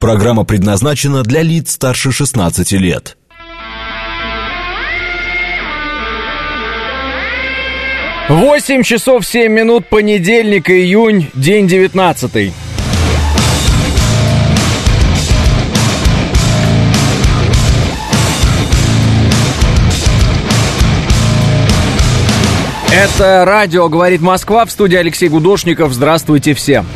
Программа предназначена для лиц старше 16 лет. Восемь часов семь минут, понедельник, июнь, день девятнадцатый. Это радио «Говорит Москва» в студии Алексей Гудошников. Здравствуйте всем.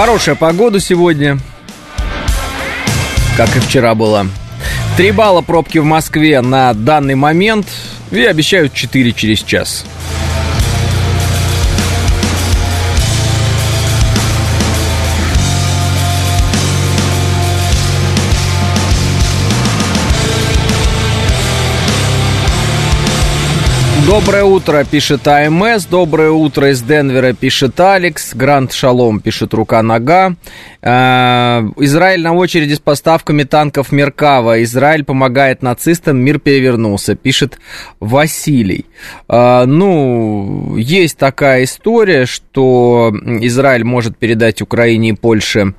Хорошая погода сегодня, как и вчера была. Три балла пробки в Москве на данный момент и обещают 4 через час. Доброе утро, пишет АМС. Доброе утро из Денвера, пишет Алекс. Гранд Шалом, пишет Рука-Нога. Э, Израиль на очереди с поставками танков Меркава. Израиль помогает нацистам, мир перевернулся, пишет Василий. Э, ну, есть такая история, что Израиль может передать Украине и Польше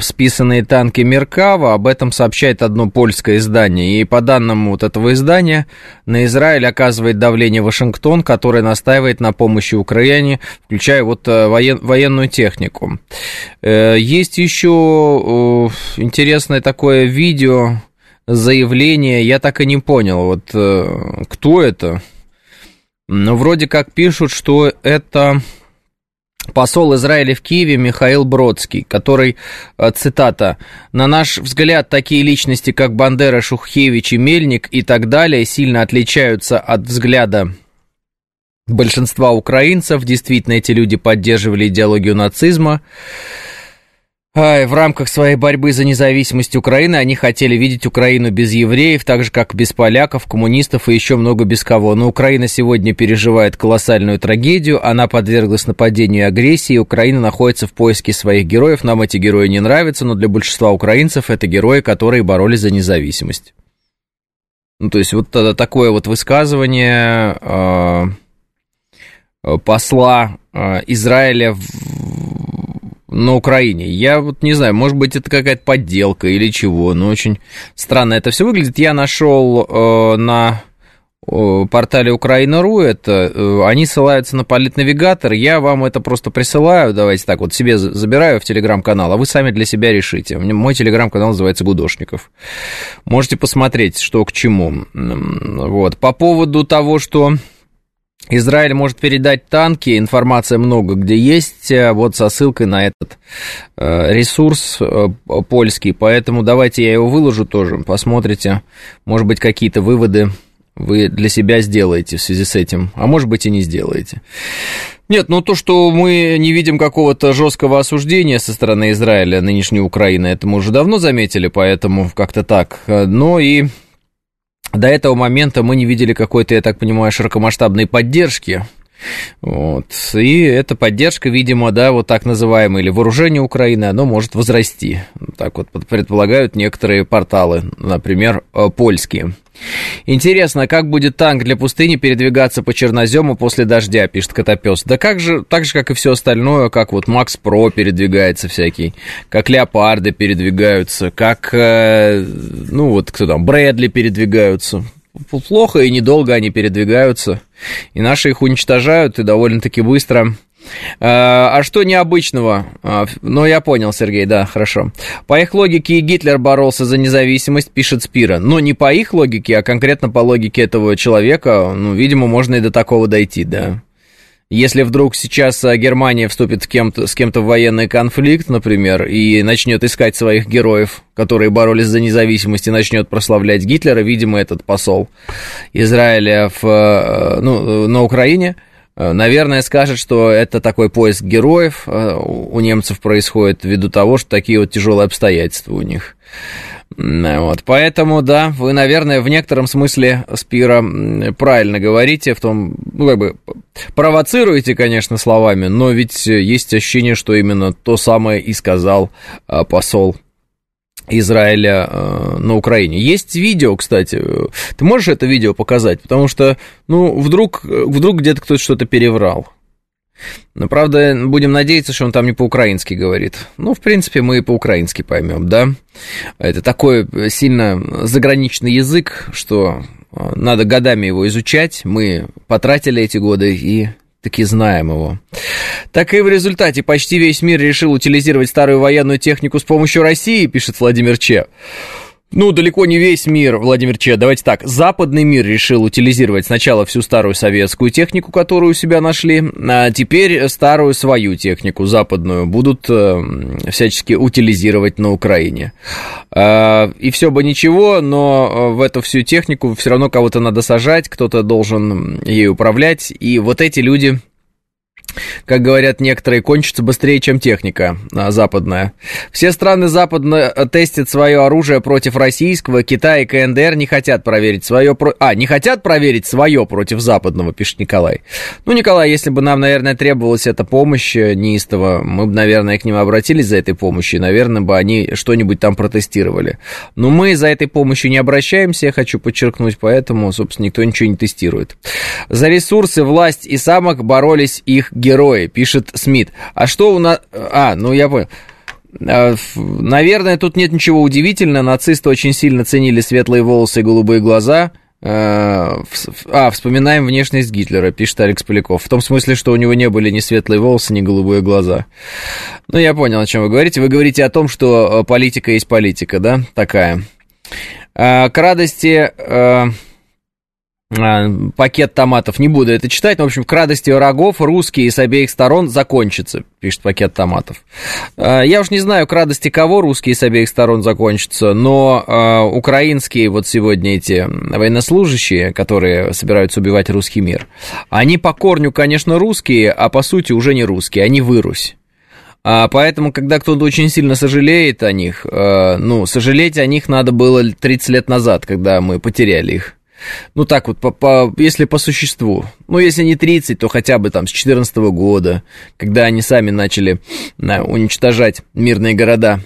списанные танки Меркава. Об этом сообщает одно польское издание. И по данным вот этого издания, на Израиль оказывает давление Вашингтон, который настаивает на помощи Украине, включая вот э, воен, военную технику. Э, есть еще интересное такое видео, заявление, я так и не понял, вот э, кто это? Ну, вроде как пишут, что это посол Израиля в Киеве Михаил Бродский, который, цитата, «На наш взгляд, такие личности, как Бандера, Шухевич и Мельник и так далее, сильно отличаются от взгляда большинства украинцев. Действительно, эти люди поддерживали идеологию нацизма. В рамках своей борьбы за независимость Украины они хотели видеть Украину без евреев, так же как без поляков, коммунистов и еще много без кого. Но Украина сегодня переживает колоссальную трагедию, она подверглась нападению и агрессии, Украина находится в поиске своих героев, нам эти герои не нравятся, но для большинства украинцев это герои, которые боролись за независимость. Ну, то есть вот такое вот высказывание э, посла э, Израиля в на Украине. Я вот не знаю, может быть, это какая-то подделка или чего, но очень странно это все выглядит. Я нашел э, на э, портале Украина.ру это, э, они ссылаются на политнавигатор, я вам это просто присылаю, давайте так вот себе забираю в телеграм-канал, а вы сами для себя решите. Мой телеграм-канал называется Гудошников. Можете посмотреть, что к чему. Вот. По поводу того, что Израиль может передать танки, информация много где есть, э, вот со ссылкой на этот э, ресурс э, польский, поэтому давайте я его выложу тоже, посмотрите, может быть, какие-то выводы вы для себя сделаете в связи с этим, а может быть и не сделаете. Нет, ну то, что мы не видим какого-то жесткого осуждения со стороны Израиля нынешней Украины, это мы уже давно заметили, поэтому как-то так. Но и до этого момента мы не видели какой-то, я так понимаю, широкомасштабной поддержки. Вот. И эта поддержка, видимо, да, вот так называемое, или вооружение Украины, оно может возрасти. Так вот предполагают некоторые порталы, например, э, польские. Интересно, как будет танк для пустыни передвигаться по чернозему после дождя, пишет Котопес. Да как же, так же, как и все остальное, как вот Макс Про передвигается всякий, как Леопарды передвигаются, как, э, ну вот, кто там, Брэдли передвигаются. Плохо и недолго они передвигаются, и наши их уничтожают, и довольно-таки быстро. Э, а что необычного? А, ну, я понял, Сергей, да, хорошо. По их логике и Гитлер боролся за независимость, пишет Спира. Но не по их логике, а конкретно по логике этого человека, ну, видимо, можно и до такого дойти, да. Если вдруг сейчас э, Германия вступит с кем-то, с кем-то в военный конфликт, например, и начнет искать своих героев, которые боролись за независимость, и начнет прославлять Гитлера, видимо, этот посол Израиля в, э, ну, на Украине – Э, наверное, скажет, что это такой поиск героев э, у немцев происходит ввиду того, что такие вот тяжелые обстоятельства у них. Вот, поэтому, да, вы, наверное, в некотором смысле, Спира, правильно говорите, в том, ну, как бы, провоцируете, конечно, словами, но ведь есть ощущение, что именно то самое и сказал а, посол Израиля э, на Украине. Есть видео, кстати. Ты можешь это видео показать? Потому что, ну, вдруг, вдруг где-то кто-то что-то переврал. Но, правда, будем надеяться, что он там не по-украински говорит. Ну, в принципе, мы и по-украински поймем, да? Это такой сильно заграничный язык, что э, надо годами его изучать. Мы потратили эти годы и таки знаем его. Так и в результате почти весь мир решил утилизировать старую военную технику с помощью России, пишет Владимир Че. Ну, далеко не весь мир, Владимир Че. Давайте так. Западный мир решил утилизировать сначала всю старую советскую технику, которую у себя нашли, а теперь старую свою технику, западную, будут э, всячески утилизировать на Украине. Э, и все бы ничего, но э, в эту всю технику все равно кого-то надо сажать, кто-то должен ей управлять, и вот эти люди как говорят некоторые, кончится быстрее, чем техника а, западная. Все страны западно э, тестят свое оружие против российского, Китай и КНДР не хотят проверить свое... Про... А, не хотят проверить свое против западного, пишет Николай. Ну, Николай, если бы нам, наверное, требовалась эта помощь э, неистово, мы бы, наверное, к ним обратились за этой помощью, и, наверное, бы они что-нибудь там протестировали. Но мы за этой помощью не обращаемся, я хочу подчеркнуть, поэтому, собственно, никто ничего не тестирует. За ресурсы, власть и самок боролись их герои, пишет Смит. А что у нас... А, ну я понял. А, наверное, тут нет ничего удивительного. Нацисты очень сильно ценили светлые волосы и голубые глаза. А, а, вспоминаем внешность Гитлера, пишет Алекс Поляков. В том смысле, что у него не были ни светлые волосы, ни голубые глаза. Ну, я понял, о чем вы говорите. Вы говорите о том, что э, политика есть политика, да? Такая. А, к радости а, пакет томатов. Не буду это читать, но, в общем, к радости врагов русские с обеих сторон закончатся, пишет пакет томатов. А, я уж не знаю, к радости кого русские с обеих сторон закончатся, но а, украинские вот сегодня эти военнослужащие, которые собираются убивать русский мир, они по корню, конечно, русские, а по сути уже не русские, они вырусь. А поэтому, когда кто-то очень сильно сожалеет о них, ну, сожалеть о них надо было 30 лет назад, когда мы потеряли их. Ну так вот, по, по, если по существу. Ну, если не 30, то хотя бы там с 14 года, когда они сами начали да, уничтожать мирные города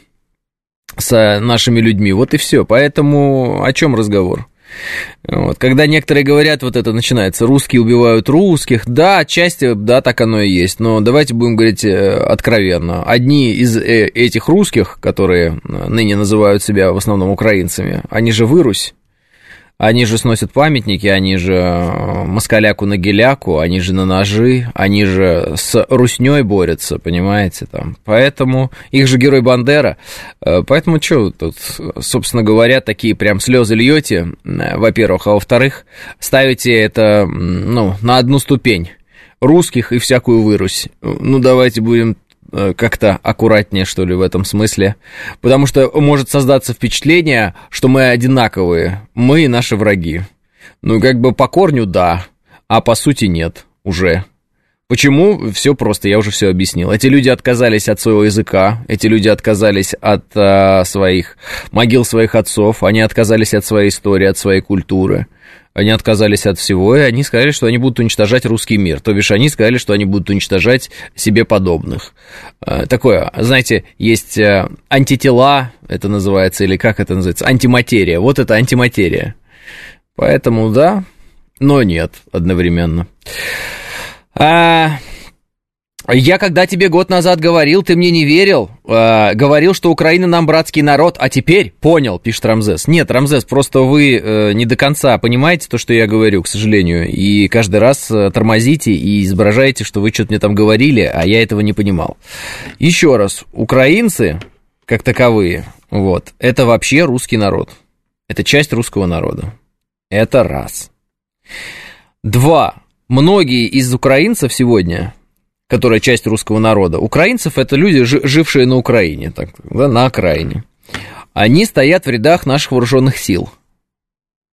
с нашими людьми. Вот и все. Поэтому о чем разговор? Вот. Когда некоторые говорят, вот это начинается, русские убивают русских, да, отчасти, да, так оно и есть, но давайте будем говорить э, откровенно. Одни из э, этих русских, которые ныне называют себя в основном украинцами, они же вырусь, они же сносят памятники, они же э, москаляку на геляку, они же на ножи, они же с русней борются, понимаете, там. Поэтому их же герой Бандера. Э, поэтому что тут, собственно говоря, такие прям слезы льете, э, во-первых, а во-вторых, ставите это, ну, на одну ступень русских и всякую вырусь. Ну, давайте будем как-то аккуратнее, что ли, в этом смысле. Потому что может создаться впечатление, что мы одинаковые, мы и наши враги. Ну, как бы по корню да, а по сути нет уже. Почему? Все просто, я уже все объяснил. Эти люди отказались от своего языка, эти люди отказались от а, своих могил своих отцов, они отказались от своей истории, от своей культуры. Они отказались от всего, и они сказали, что они будут уничтожать русский мир. То бишь, они сказали, что они будут уничтожать себе подобных. Э, такое, знаете, есть э, антитела, это называется, или как это называется, антиматерия. Вот это антиматерия. Поэтому да, но нет одновременно. А, я когда тебе год назад говорил, ты мне не верил, э, говорил, что Украина нам братский народ, а теперь понял, пишет Рамзес. Нет, Рамзес, просто вы э, не до конца понимаете то, что я говорю, к сожалению, и каждый раз э, тормозите и изображаете, что вы что-то мне там говорили, а я этого не понимал. Еще раз, украинцы, как таковые, вот, это вообще русский народ. Это часть русского народа. Это раз. Два. Многие из украинцев сегодня которая часть русского народа. Украинцев это люди, жившие на Украине, так, да, на окраине. Они стоят в рядах наших вооруженных сил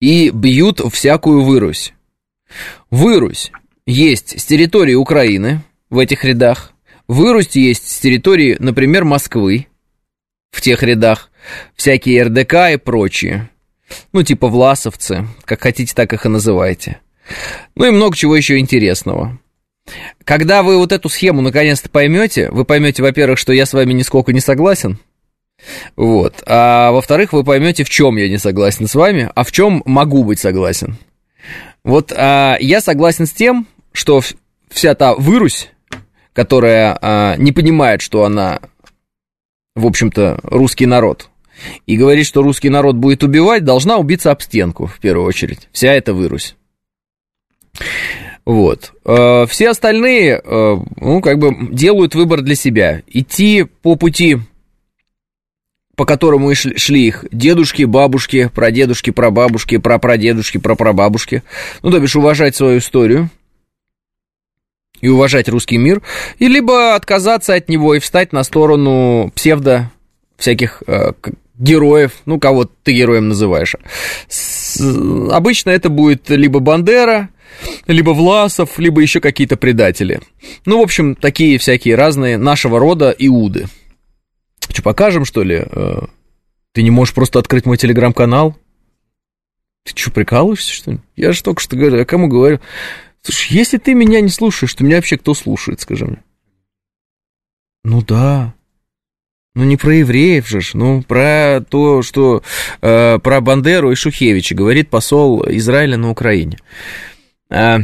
и бьют всякую вырусь. Вырусь есть с территории Украины в этих рядах, вырусь есть с территории, например, Москвы в тех рядах, всякие РДК и прочие. Ну, типа власовцы, как хотите, так их и называйте. Ну и много чего еще интересного. Когда вы вот эту схему наконец-то поймете, вы поймете, во-первых, что я с вами нисколько не согласен, Вот. А во-вторых, вы поймете, в чем я не согласен с вами, а в чем могу быть согласен. Вот а, я согласен с тем, что вся та вырусь, которая а, не понимает, что она, в общем-то, русский народ, и говорит, что русский народ будет убивать, должна убиться об стенку, в первую очередь. Вся эта вырусь. Вот. А, все остальные, а, ну, как бы делают выбор для себя. Идти по пути по которому шли их дедушки, бабушки, прадедушки, прабабушки, прапрадедушки, прапрабабушки. Ну, то бишь, уважать свою историю и уважать русский мир, и либо отказаться от него и встать на сторону псевдо всяких э, героев, ну, кого ты героем называешь. С, обычно это будет либо Бандера, либо Власов, либо еще какие-то предатели. Ну, в общем, такие всякие разные нашего рода иуды. Что, покажем, что ли? Э, ты не можешь просто открыть мой телеграм-канал? Ты что, прикалываешься, что ли? Я же только что говорю, я кому говорю? Слушай, если ты меня не слушаешь, то меня вообще кто слушает, скажи мне? Ну да. Ну не про евреев же, ну про то, что э, про Бандеру и Шухевича говорит посол Израиля на Украине. Э,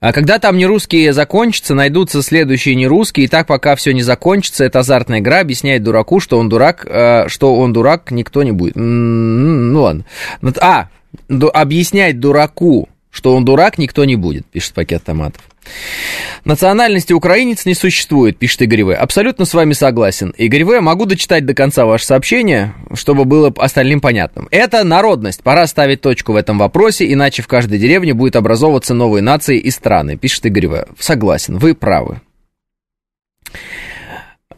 а когда там нерусские закончатся, найдутся следующие нерусские, и так пока все не закончится, это азартная игра, объясняет дураку, что он дурак, э, что он дурак, никто не будет. Ну ладно. А, объяснять дураку, что он дурак, никто не будет, пишет пакет томатов. Национальности украинец не существует, пишет Игорь В. Абсолютно с вами согласен. Игорь В. Могу дочитать до конца ваше сообщение, чтобы было остальным понятным. Это народность. Пора ставить точку в этом вопросе, иначе в каждой деревне будет образовываться новые нации и страны, пишет Игорь В. Согласен, вы правы.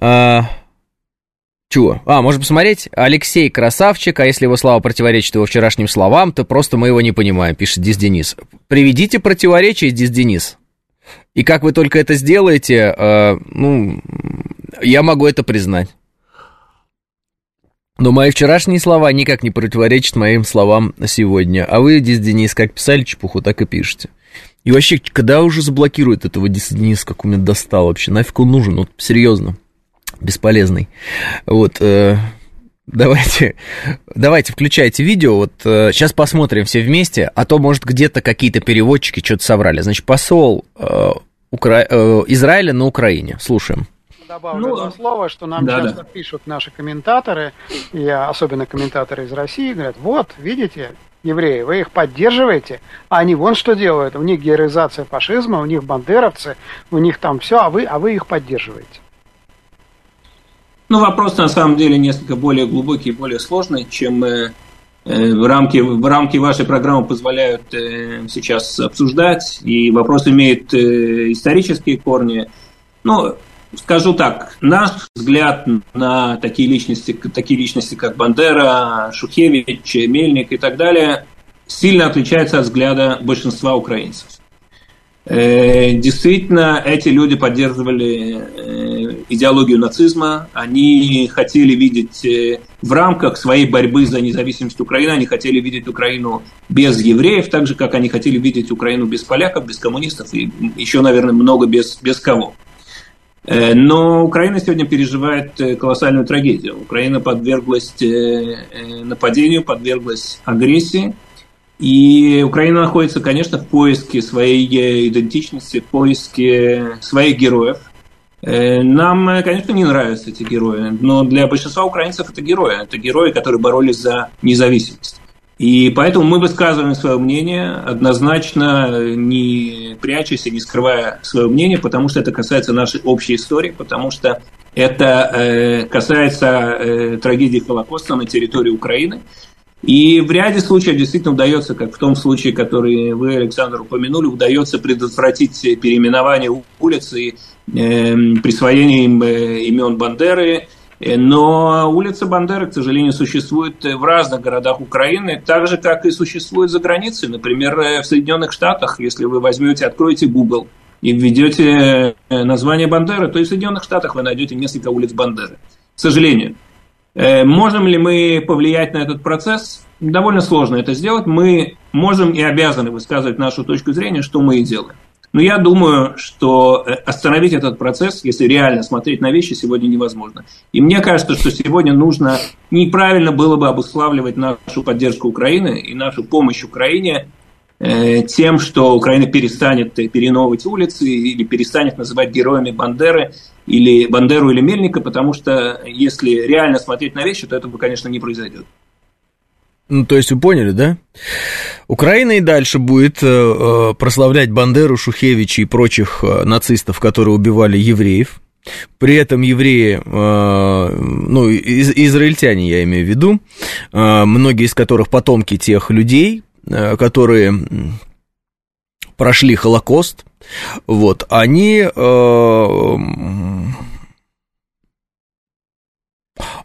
А... Чего? А, можно посмотреть. Алексей красавчик, а если его слова противоречат его вчерашним словам, то просто мы его не понимаем, пишет Дис Денис. Приведите противоречие, Дис Денис. И как вы только это сделаете, э, ну, я могу это признать. Но мои вчерашние слова никак не противоречат моим словам сегодня. А вы, Денис, как писали чепуху, так и пишете. И вообще, когда уже заблокируют этого Дис Денис, как он меня достал вообще? Нафиг он нужен? Вот серьезно. Бесполезный. Вот. Э, Давайте, давайте, включайте видео. Вот э, сейчас посмотрим все вместе, а то, может, где-то какие-то переводчики что-то соврали. Значит, посол э, Укра... э, Израиля на Украине. Слушаем. Добавлю ну, одно слово, что нам да, часто да. пишут наши комментаторы, и особенно комментаторы из России, говорят, вот, видите, евреи, вы их поддерживаете, а они вон что делают, у них героизация фашизма, у них бандеровцы, у них там все, а вы, а вы их поддерживаете. Ну, вопрос на самом деле несколько более глубокий и более сложный, чем э, э, в, рамки, в рамки вашей программы позволяют э, сейчас обсуждать. И вопрос имеет э, исторические корни. Ну, скажу так, наш взгляд на такие личности, такие личности, как Бандера, Шухевич, Мельник и так далее, сильно отличается от взгляда большинства украинцев. Э, действительно, эти люди поддерживали э, идеологию нацизма, они хотели видеть э, в рамках своей борьбы за независимость Украины, они хотели видеть Украину без евреев, так же, как они хотели видеть Украину без поляков, без коммунистов и еще, наверное, много без, без кого. Но Украина сегодня переживает колоссальную трагедию. Украина подверглась нападению, подверглась агрессии – и Украина находится, конечно, в поиске своей идентичности, в поиске своих героев. Э, нам, конечно, не нравятся эти герои, но для большинства украинцев это герои. Это герои, которые боролись за независимость. И поэтому мы высказываем свое мнение, однозначно не прячась и не скрывая свое мнение, потому что это касается нашей общей истории, потому что это э, касается э, трагедии Холокоста на территории Украины. И в ряде случаев действительно удается, как в том случае, который вы, Александр, упомянули, удается предотвратить переименование улиц и э, присвоение им э, имен Бандеры. Но улица Бандеры, к сожалению, существует в разных городах Украины, так же, как и существует за границей. Например, в Соединенных Штатах, если вы возьмете, откроете Google и введете э, название Бандеры, то и в Соединенных Штатах вы найдете несколько улиц Бандеры. К сожалению. Э, можем ли мы повлиять на этот процесс? Довольно сложно это сделать. Мы можем и обязаны высказывать нашу точку зрения, что мы и делаем. Но я думаю, что э, остановить этот процесс, если реально смотреть на вещи, сегодня невозможно. И мне кажется, что сегодня нужно, неправильно было бы обуславливать нашу поддержку Украины и нашу помощь Украине тем, что Украина перестанет переименовывать улицы или перестанет называть героями Бандеры или Бандеру или Мельника, потому что если реально смотреть на вещи, то этого, конечно, не произойдет. Ну, то есть вы поняли, да? Украина и дальше будет э, э, прославлять Бандеру, Шухевича и прочих э, нацистов, которые убивали евреев. При этом евреи, э, ну, из, израильтяне я имею в виду, э, многие из которых потомки тех людей, э, которые прошли Холокост, вот, они э,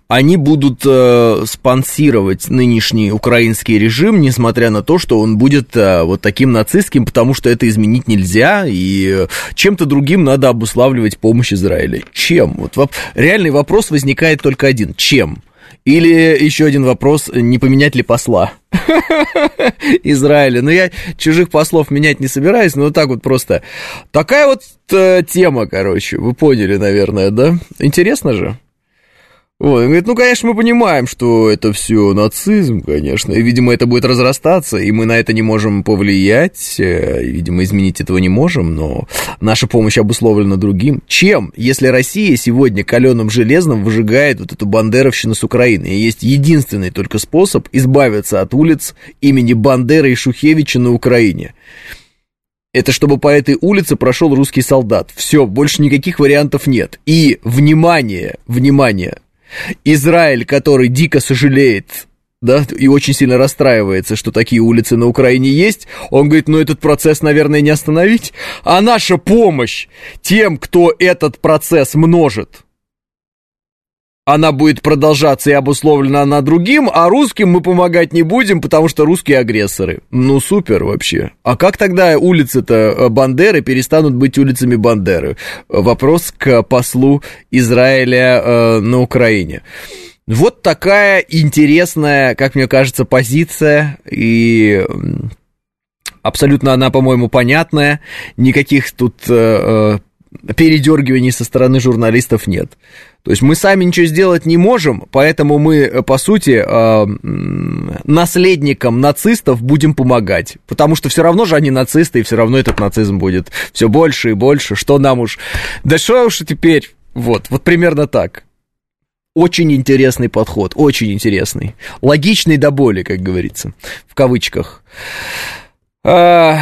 они будут э, спонсировать нынешний украинский режим, несмотря на то, что он будет э, вот таким нацистским, потому что это изменить нельзя, и чем-то другим надо обуславливать помощь Израиля. Чем? Вот реальный вопрос возникает только один. Чем? Или еще один вопрос, не поменять ли посла Израиля? Ну, я чужих послов менять не собираюсь, но вот так вот просто. Такая вот э, тема, короче, вы поняли, наверное, да? Интересно же? Вот, он говорит, ну, конечно, мы понимаем, что это все нацизм, конечно, и, видимо, это будет разрастаться, и мы на это не можем повлиять, э, и, видимо, изменить этого не можем, но наша помощь обусловлена другим. Чем, если Россия сегодня каленым железным выжигает вот эту бандеровщину с Украины, и есть единственный только способ избавиться от улиц имени Бандеры и Шухевича на Украине – это чтобы по этой улице прошел русский солдат. Все, больше никаких вариантов нет. И, внимание, внимание, Израиль, который дико сожалеет да, и очень сильно расстраивается, что такие улицы на Украине есть, он говорит, ну этот процесс, наверное, не остановить, а наша помощь тем, кто этот процесс множит, она будет продолжаться и обусловлена она другим, а русским мы помогать не будем, потому что русские агрессоры. Ну, супер вообще. А как тогда улицы-то э, Бандеры перестанут быть улицами Бандеры? Вопрос к послу Израиля э, на Украине. Вот такая интересная, как мне кажется, позиция, и абсолютно она, по-моему, понятная. Никаких тут э, э передергиваний со стороны журналистов нет. То есть мы сами ничего сделать не можем, поэтому мы, э, по сути, э, наследникам нацистов будем помогать. Потому что все равно же они нацисты, и все равно этот нацизм будет все больше и больше. Что нам уж... Да что уж теперь? Вот, вот примерно так. Очень интересный подход, очень интересный. Логичный до боли, как говорится, в кавычках. А,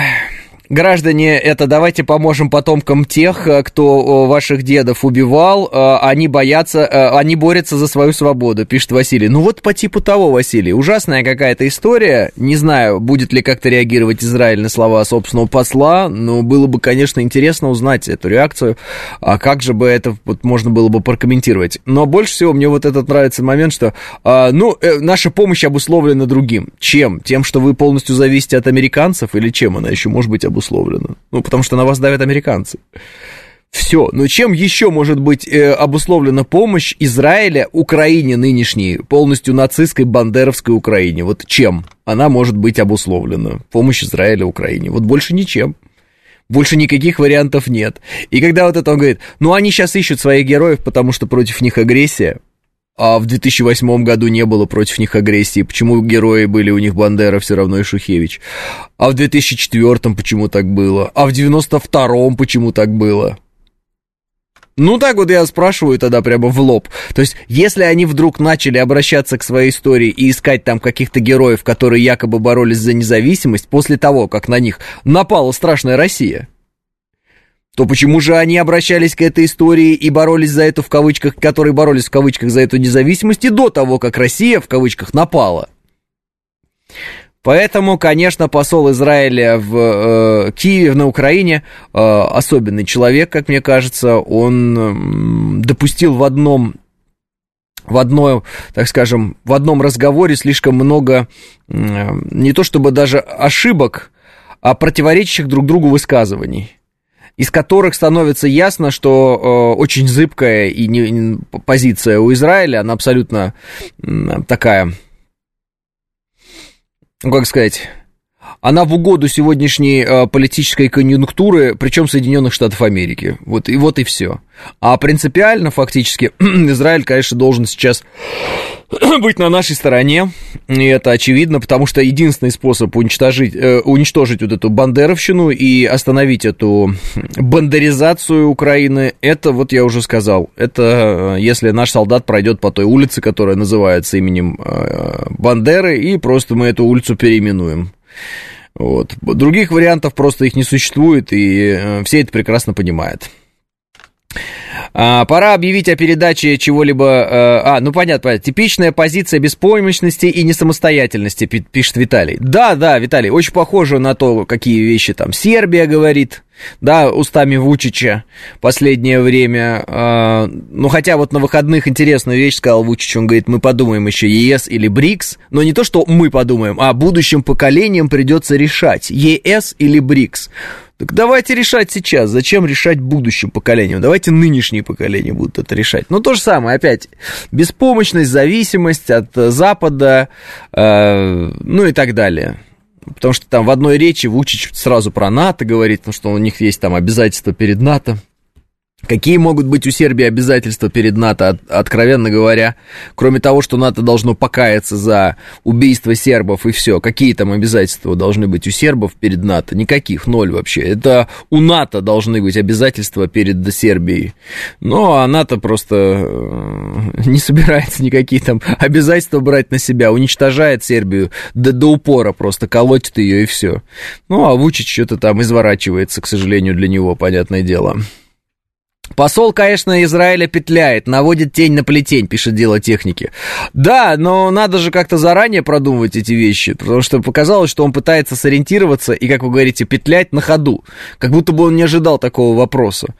Граждане, это давайте поможем потомкам тех, э, кто ваших дедов убивал. Э, они боятся, э, они борются за свою свободу, пишет Василий. Ну вот по типу того, Василий. Ужасная какая-то история. Не знаю, будет ли как-то реагировать Израиль на слова собственного посла, но было бы, конечно, интересно узнать эту реакцию. А как же бы это вот можно было бы прокомментировать. Но больше всего мне вот этот нравится момент, что, ну, наша помощь обусловлена другим. Чем? Тем, что вы полностью зависите от американцев или чем она еще может быть обусловлена? Обусловлено. Ну, потому что на вас давят американцы. Все. Но чем еще может быть э, обусловлена помощь Израиля Украине нынешней, полностью нацистской бандеровской Украине? Вот чем она может быть обусловлена? Помощь Израиля Украине. Вот больше ничем. Больше никаких вариантов нет. И когда вот это он говорит, ну они сейчас ищут своих героев, потому что против них агрессия, а в 2008 году не было против них агрессии. Почему герои были у них Бандера все равно и Шухевич? А в 2004 почему так было? А в 92 почему так было? Ну, так вот я спрашиваю тогда прямо в лоб. То есть, если они вдруг начали обращаться к своей истории и искать там каких-то героев, которые якобы боролись за независимость, после того, как на них напала страшная Россия, то почему же они обращались к этой истории и боролись за эту в кавычках, которые боролись в кавычках за эту независимость и до того, как Россия в кавычках напала? Поэтому, конечно, посол Израиля в э, Киеве, на Украине, э, особенный человек, как мне кажется, он э, допустил в одном в одной, так скажем, в одном разговоре слишком много, э, не то чтобы даже ошибок, а противоречащих друг другу высказываний из которых становится ясно, что э, очень зыбкая и не, не, позиция у Израиля, она абсолютно э, такая, ну как сказать, она в угоду сегодняшней э, политической конъюнктуры, причем Соединенных Штатов Америки. Вот и вот и все. А принципиально, фактически, Израиль, конечно, должен сейчас быть на нашей стороне, и это очевидно, потому что единственный способ уничтожить, э, уничтожить вот эту бандеровщину и остановить эту бандеризацию Украины, это, вот я уже сказал, это э, если наш солдат пройдет по той улице, которая называется именем Бандеры, и просто мы эту улицу переименуем. Вот. Других вариантов просто их не существует, и э, все это прекрасно понимают. А, пора объявить о передаче чего-либо... Э, а, ну понятно, понятно. Типичная позиция беспомощности и несамостоятельности, пишет Виталий. Да, да, Виталий, очень похоже на то, какие вещи там Сербия говорит, да, устами Вучича последнее время. Э, ну, хотя вот на выходных интересную вещь сказал Вучич, он говорит, мы подумаем еще ЕС или БРИКС, но не то, что мы подумаем, а будущим поколениям придется решать, ЕС или БРИКС. Так давайте решать сейчас. Зачем решать будущим поколениям? Давайте нынешние поколения будут это решать. Но то же самое, опять, беспомощность, зависимость от Запада, э, ну и так далее. Потому что там в одной речи Вучич сразу про НАТО говорит, потому что у них есть там обязательства перед НАТО. Какие могут быть у Сербии обязательства перед НАТО, откровенно говоря, кроме того, что НАТО должно покаяться за убийство сербов и все? Какие там обязательства должны быть у сербов перед НАТО? Никаких, ноль вообще. Это у НАТО должны быть обязательства перед Сербией. Но а НАТО просто э, не собирается никакие там обязательства брать на себя, уничтожает Сербию до, до упора, просто колотит ее и все. Ну, а Вучич что-то там изворачивается, к сожалению, для него, понятное дело. Посол, конечно, Израиля петляет, наводит тень на плетень, пишет дело техники. Да, но надо же как-то заранее продумывать эти вещи, потому что показалось, что он пытается сориентироваться и, как вы говорите, петлять на ходу, как будто бы он не ожидал такого вопроса.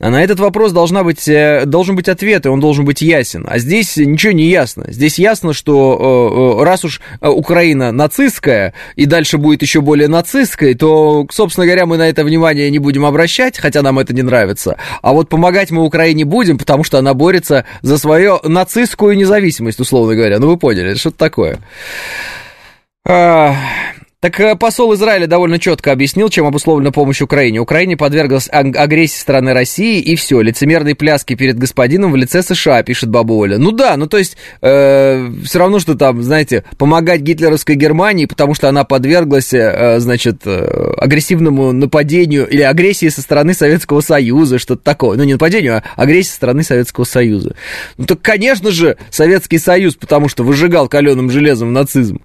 А на этот вопрос должна быть, э, должен быть ответ, и он должен быть ясен. А здесь ничего не ясно. Здесь ясно, что э, э, раз уж Украина нацистская, и дальше будет еще более нацистской, то, собственно говоря, мы на это внимание не будем обращать, хотя нам это не нравится. А вот помогать мы Украине будем, потому что она борется за свою нацистскую независимость, условно говоря. Ну, вы поняли, что-то такое. Так э, посол Израиля довольно четко объяснил, чем обусловлена помощь Украине. Украине подверглась агрессии страны России, и все, лицемерные пляски перед господином в лице США, пишет Баба Оля. Ну да, ну то есть, э, все равно, что там, знаете, помогать гитлеровской Германии, потому что она подверглась, э, значит, э, агрессивному нападению или агрессии со стороны Советского Союза, что-то такое. Ну не нападению, а агрессии со стороны Советского Союза. Ну так, конечно же, Советский Союз, потому что выжигал каленым железом нацизм.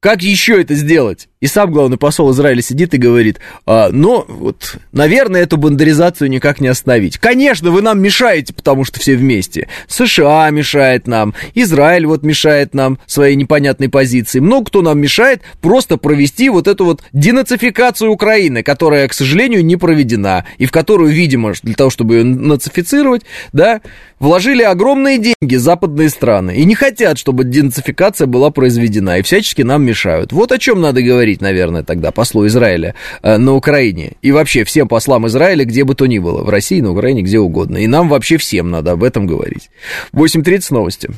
Как еще это сделать? И сам главный посол Израиля сидит и говорит, а, ну, вот, наверное, эту бандеризацию никак не остановить. Конечно, вы нам мешаете, потому что все вместе. США мешает нам, Израиль вот мешает нам своей непонятной позиции. Много кто нам мешает просто провести вот эту вот денацификацию Украины, которая, к сожалению, не проведена, и в которую, видимо, для того, чтобы ее нацифицировать, да, вложили огромные деньги западные страны и не хотят, чтобы денацификация была произведена, и всячески нам мешают. Вот о чем надо говорить говорить, наверное, тогда послу Израиля э, на Украине. И вообще всем послам Израиля, где бы то ни было. В России, на Украине, где угодно. И нам вообще всем надо об этом говорить. 8.30 новости.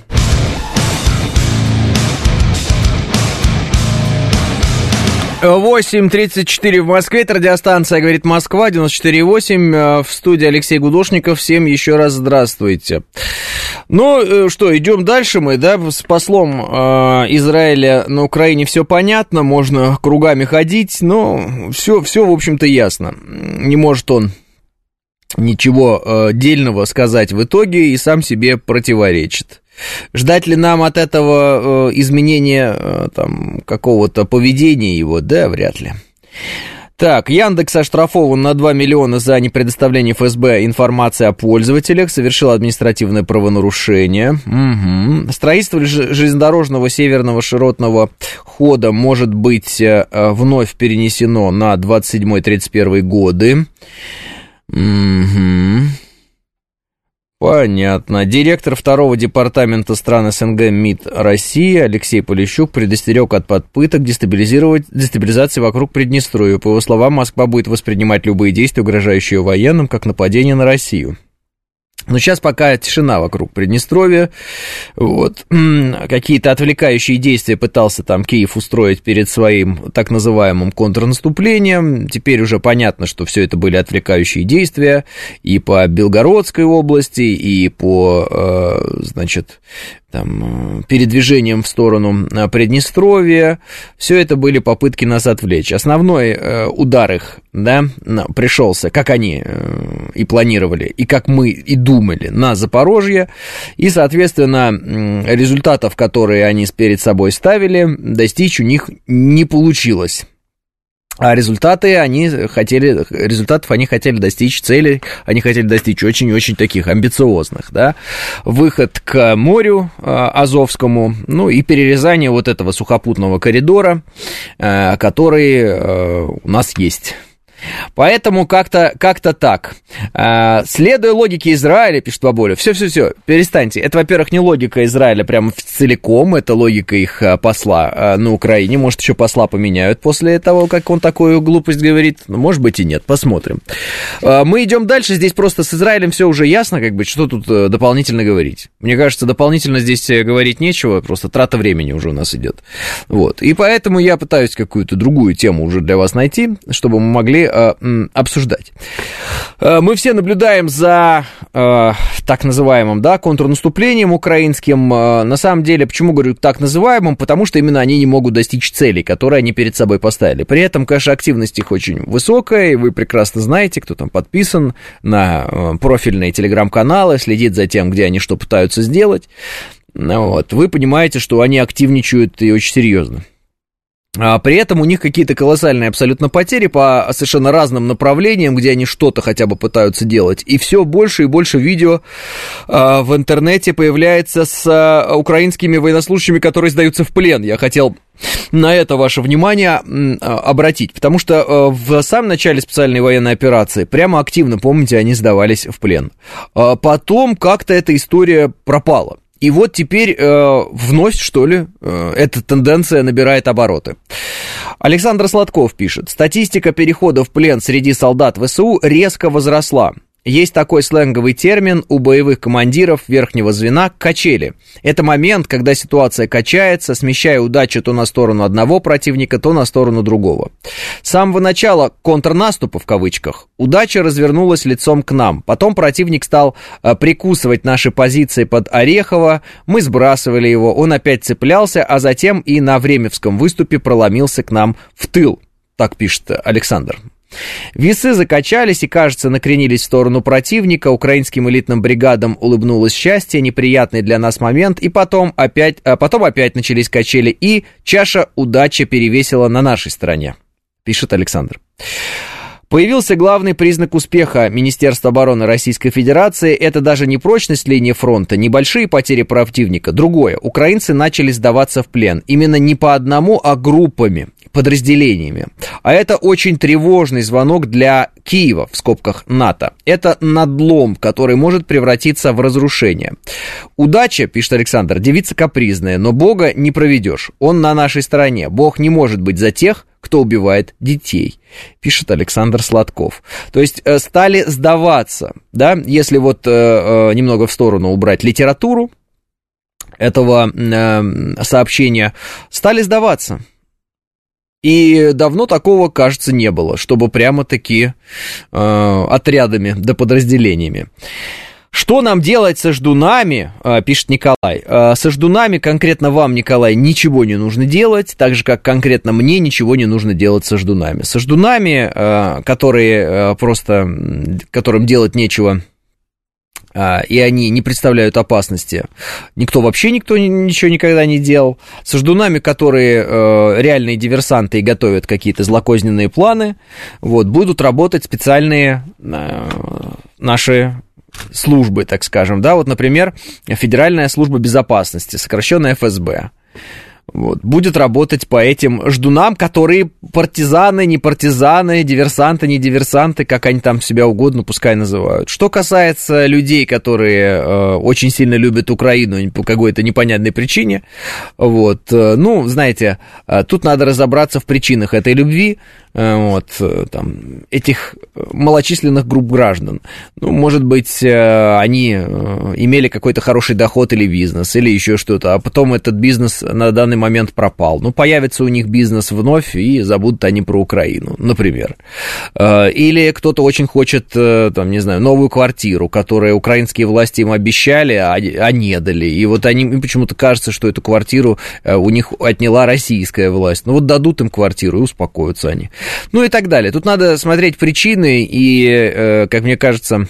Восемь тридцать четыре в Москве. Это радиостанция «Говорит Москва», 94,8. Э, в студии Алексей Гудошников. Всем еще раз здравствуйте. Ну, э, что, идем дальше мы, да, с послом э, Израиля на Украине все понятно, можно кругами ходить, но все, все в общем-то, ясно. Не может он ничего э, дельного сказать в итоге и сам себе противоречит. Ждать ли нам от этого э, изменения э, там, какого-то поведения его? Да, вряд ли. Так, Яндекс оштрафован на 2 миллиона за непредоставление ФСБ информации о пользователях, совершил административное правонарушение. Угу. Строительство железнодорожного северного широтного хода может быть э, вновь перенесено на 27-31 годы. Угу. Понятно. Директор второго департамента стран СНГ МИД России Алексей Полищук предостерег от подпыток дестабилизировать, дестабилизации вокруг Приднестровья. По его словам, Москва будет воспринимать любые действия, угрожающие военным, как нападение на Россию. Но сейчас пока тишина вокруг Приднестровья. Вот. Какие-то отвлекающие действия пытался там Киев устроить перед своим так называемым контрнаступлением. Теперь уже понятно, что все это были отвлекающие действия и по Белгородской области, и по, э, значит, там, э, передвижением в сторону э, Приднестровья. Все это были попытки нас отвлечь. Основной э, удар их да, пришелся, как они и планировали, и как мы и думали, на Запорожье. И, соответственно, результатов, которые они перед собой ставили, достичь у них не получилось. А результаты они хотели, результатов они хотели достичь, цели они хотели достичь очень-очень таких амбициозных, да. Выход к морю э, Азовскому, ну и перерезание вот этого сухопутного коридора, э, который э, у нас есть. Поэтому как-то как так. А, следуя логике Израиля, пишет Баболя, все-все-все, перестаньте. Это, во-первых, не логика Израиля прям целиком, это логика их а, посла а, на Украине. Может, еще посла поменяют после того, как он такую глупость говорит. Ну, может быть и нет, посмотрим. Мы идем дальше, здесь просто с Израилем все уже ясно, как бы, что тут э, дополнительно говорить. Мне кажется, дополнительно здесь э, говорить нечего, просто трата времени уже у нас идет. Вот. И поэтому я пытаюсь какую-то другую тему уже для вас найти, чтобы мы могли обсуждать. Э, мы все наблюдаем за э, так называемым да, контрнаступлением украинским. Э, на самом деле, почему говорю так называемым? Потому что именно они не могут достичь целей, которые они перед собой поставили. При этом, конечно, активность их очень высокая, и вы прекрасно знаете, кто там подписан на э, профильные телеграм-каналы, следит за тем, где они что пытаются сделать. Вот. Вы понимаете, что они активничают и очень серьезно. А при этом у них какие-то колоссальные абсолютно потери по совершенно разным направлениям, где они что-то хотя бы пытаются делать. И все больше и больше видео а, в интернете появляется с а, украинскими военнослужащими, которые сдаются в плен. Я хотел на это ваше внимание обратить, потому что в самом начале специальной военной операции прямо активно, помните, они сдавались в плен. Потом как-то эта история пропала. И вот теперь э, вновь, что ли, э, эта тенденция набирает обороты. Александр Сладков пишет, статистика перехода в плен среди солдат ВСУ резко возросла. Есть такой сленговый термин у боевых командиров верхнего звена «качели». Это момент, когда ситуация качается, смещая удачу то на сторону одного противника, то на сторону другого. С самого начала контрнаступа, в кавычках, удача развернулась лицом к нам. Потом противник стал э, прикусывать наши позиции под Орехово, мы сбрасывали его, он опять цеплялся, а затем и на Времевском выступе проломился к нам в тыл. Так пишет Александр. Весы закачались и, кажется, накренились в сторону противника. Украинским элитным бригадам улыбнулось счастье, неприятный для нас момент, и потом опять, а потом опять начались качели, и чаша удачи перевесила на нашей стороне, пишет Александр. Появился главный признак успеха Министерства обороны Российской Федерации. Это даже не прочность линии фронта, небольшие потери противника. Другое. Украинцы начали сдаваться в плен. Именно не по одному, а группами подразделениями. А это очень тревожный звонок для Киева, в скобках НАТО. Это надлом, который может превратиться в разрушение. Удача, пишет Александр, девица капризная, но Бога не проведешь. Он на нашей стороне. Бог не может быть за тех, кто убивает детей, пишет Александр Сладков. То есть э, стали сдаваться, да, если вот э, э, немного в сторону убрать литературу этого сообщения, стали сдаваться. И давно такого, кажется, не было, чтобы прямо-таки э, отрядами да подразделениями. Что нам делать со ждунами, э, пишет Николай. Э, со ждунами, конкретно вам, Николай, ничего не нужно делать, так же, как конкретно мне ничего не нужно делать со ждунами. Со ждунами, э, которые просто, которым делать нечего и они не представляют опасности. Никто вообще никто ничего никогда не делал. С ждунами, которые э, реальные диверсанты и готовят какие-то злокозненные планы, вот, будут работать специальные э, наши службы, так скажем, да, вот, например, Федеральная служба безопасности, сокращенная ФСБ. Вот, будет работать по этим ждунам, которые партизаны, не партизаны, диверсанты, не диверсанты, как они там себя угодно пускай называют. Что касается людей, которые э, очень сильно любят Украину по какой-то непонятной причине, вот, э, ну, знаете, э, тут надо разобраться в причинах этой любви, э, вот, э, там, этих малочисленных групп граждан. Ну, может быть, э, они э, имели какой-то хороший доход или бизнес, или еще что-то, а потом этот бизнес на данный момент пропал. Ну, появится у них бизнес вновь, и забудут они про Украину, например. Э, или кто-то очень хочет, э, там, не знаю, новую квартиру, которую украинские власти им обещали, а, а не дали. И вот они, им почему-то кажется, что эту квартиру э, у них отняла российская власть. Ну, вот дадут им квартиру, и успокоятся они. Ну, и так далее. Тут надо смотреть причины, и, как мне кажется,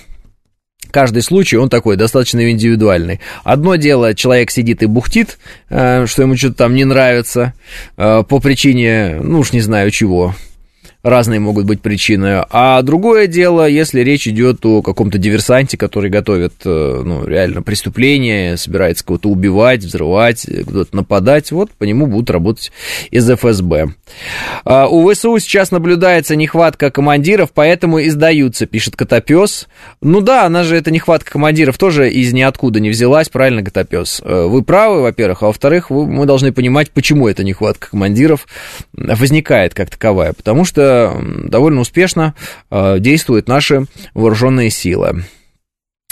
каждый случай, он такой, достаточно индивидуальный. Одно дело, человек сидит и бухтит, э, что ему что-то там не нравится, э, по причине, ну уж не знаю чего, разные могут быть причины. А другое дело, если речь идет о каком-то диверсанте, который готовит, э, ну, реально преступление, собирается кого-то убивать, взрывать, кто-то нападать, вот по нему будут работать из ФСБ. А у ВСУ сейчас наблюдается нехватка командиров, поэтому и сдаются, пишет Котопес. Ну да, она же, эта нехватка командиров тоже из ниоткуда не взялась, правильно, Котопес? Э, вы правы, во-первых, а во-вторых, мы должны понимать, почему эта нехватка командиров возникает как таковая, потому что довольно успешно э, действуют наши вооруженные силы.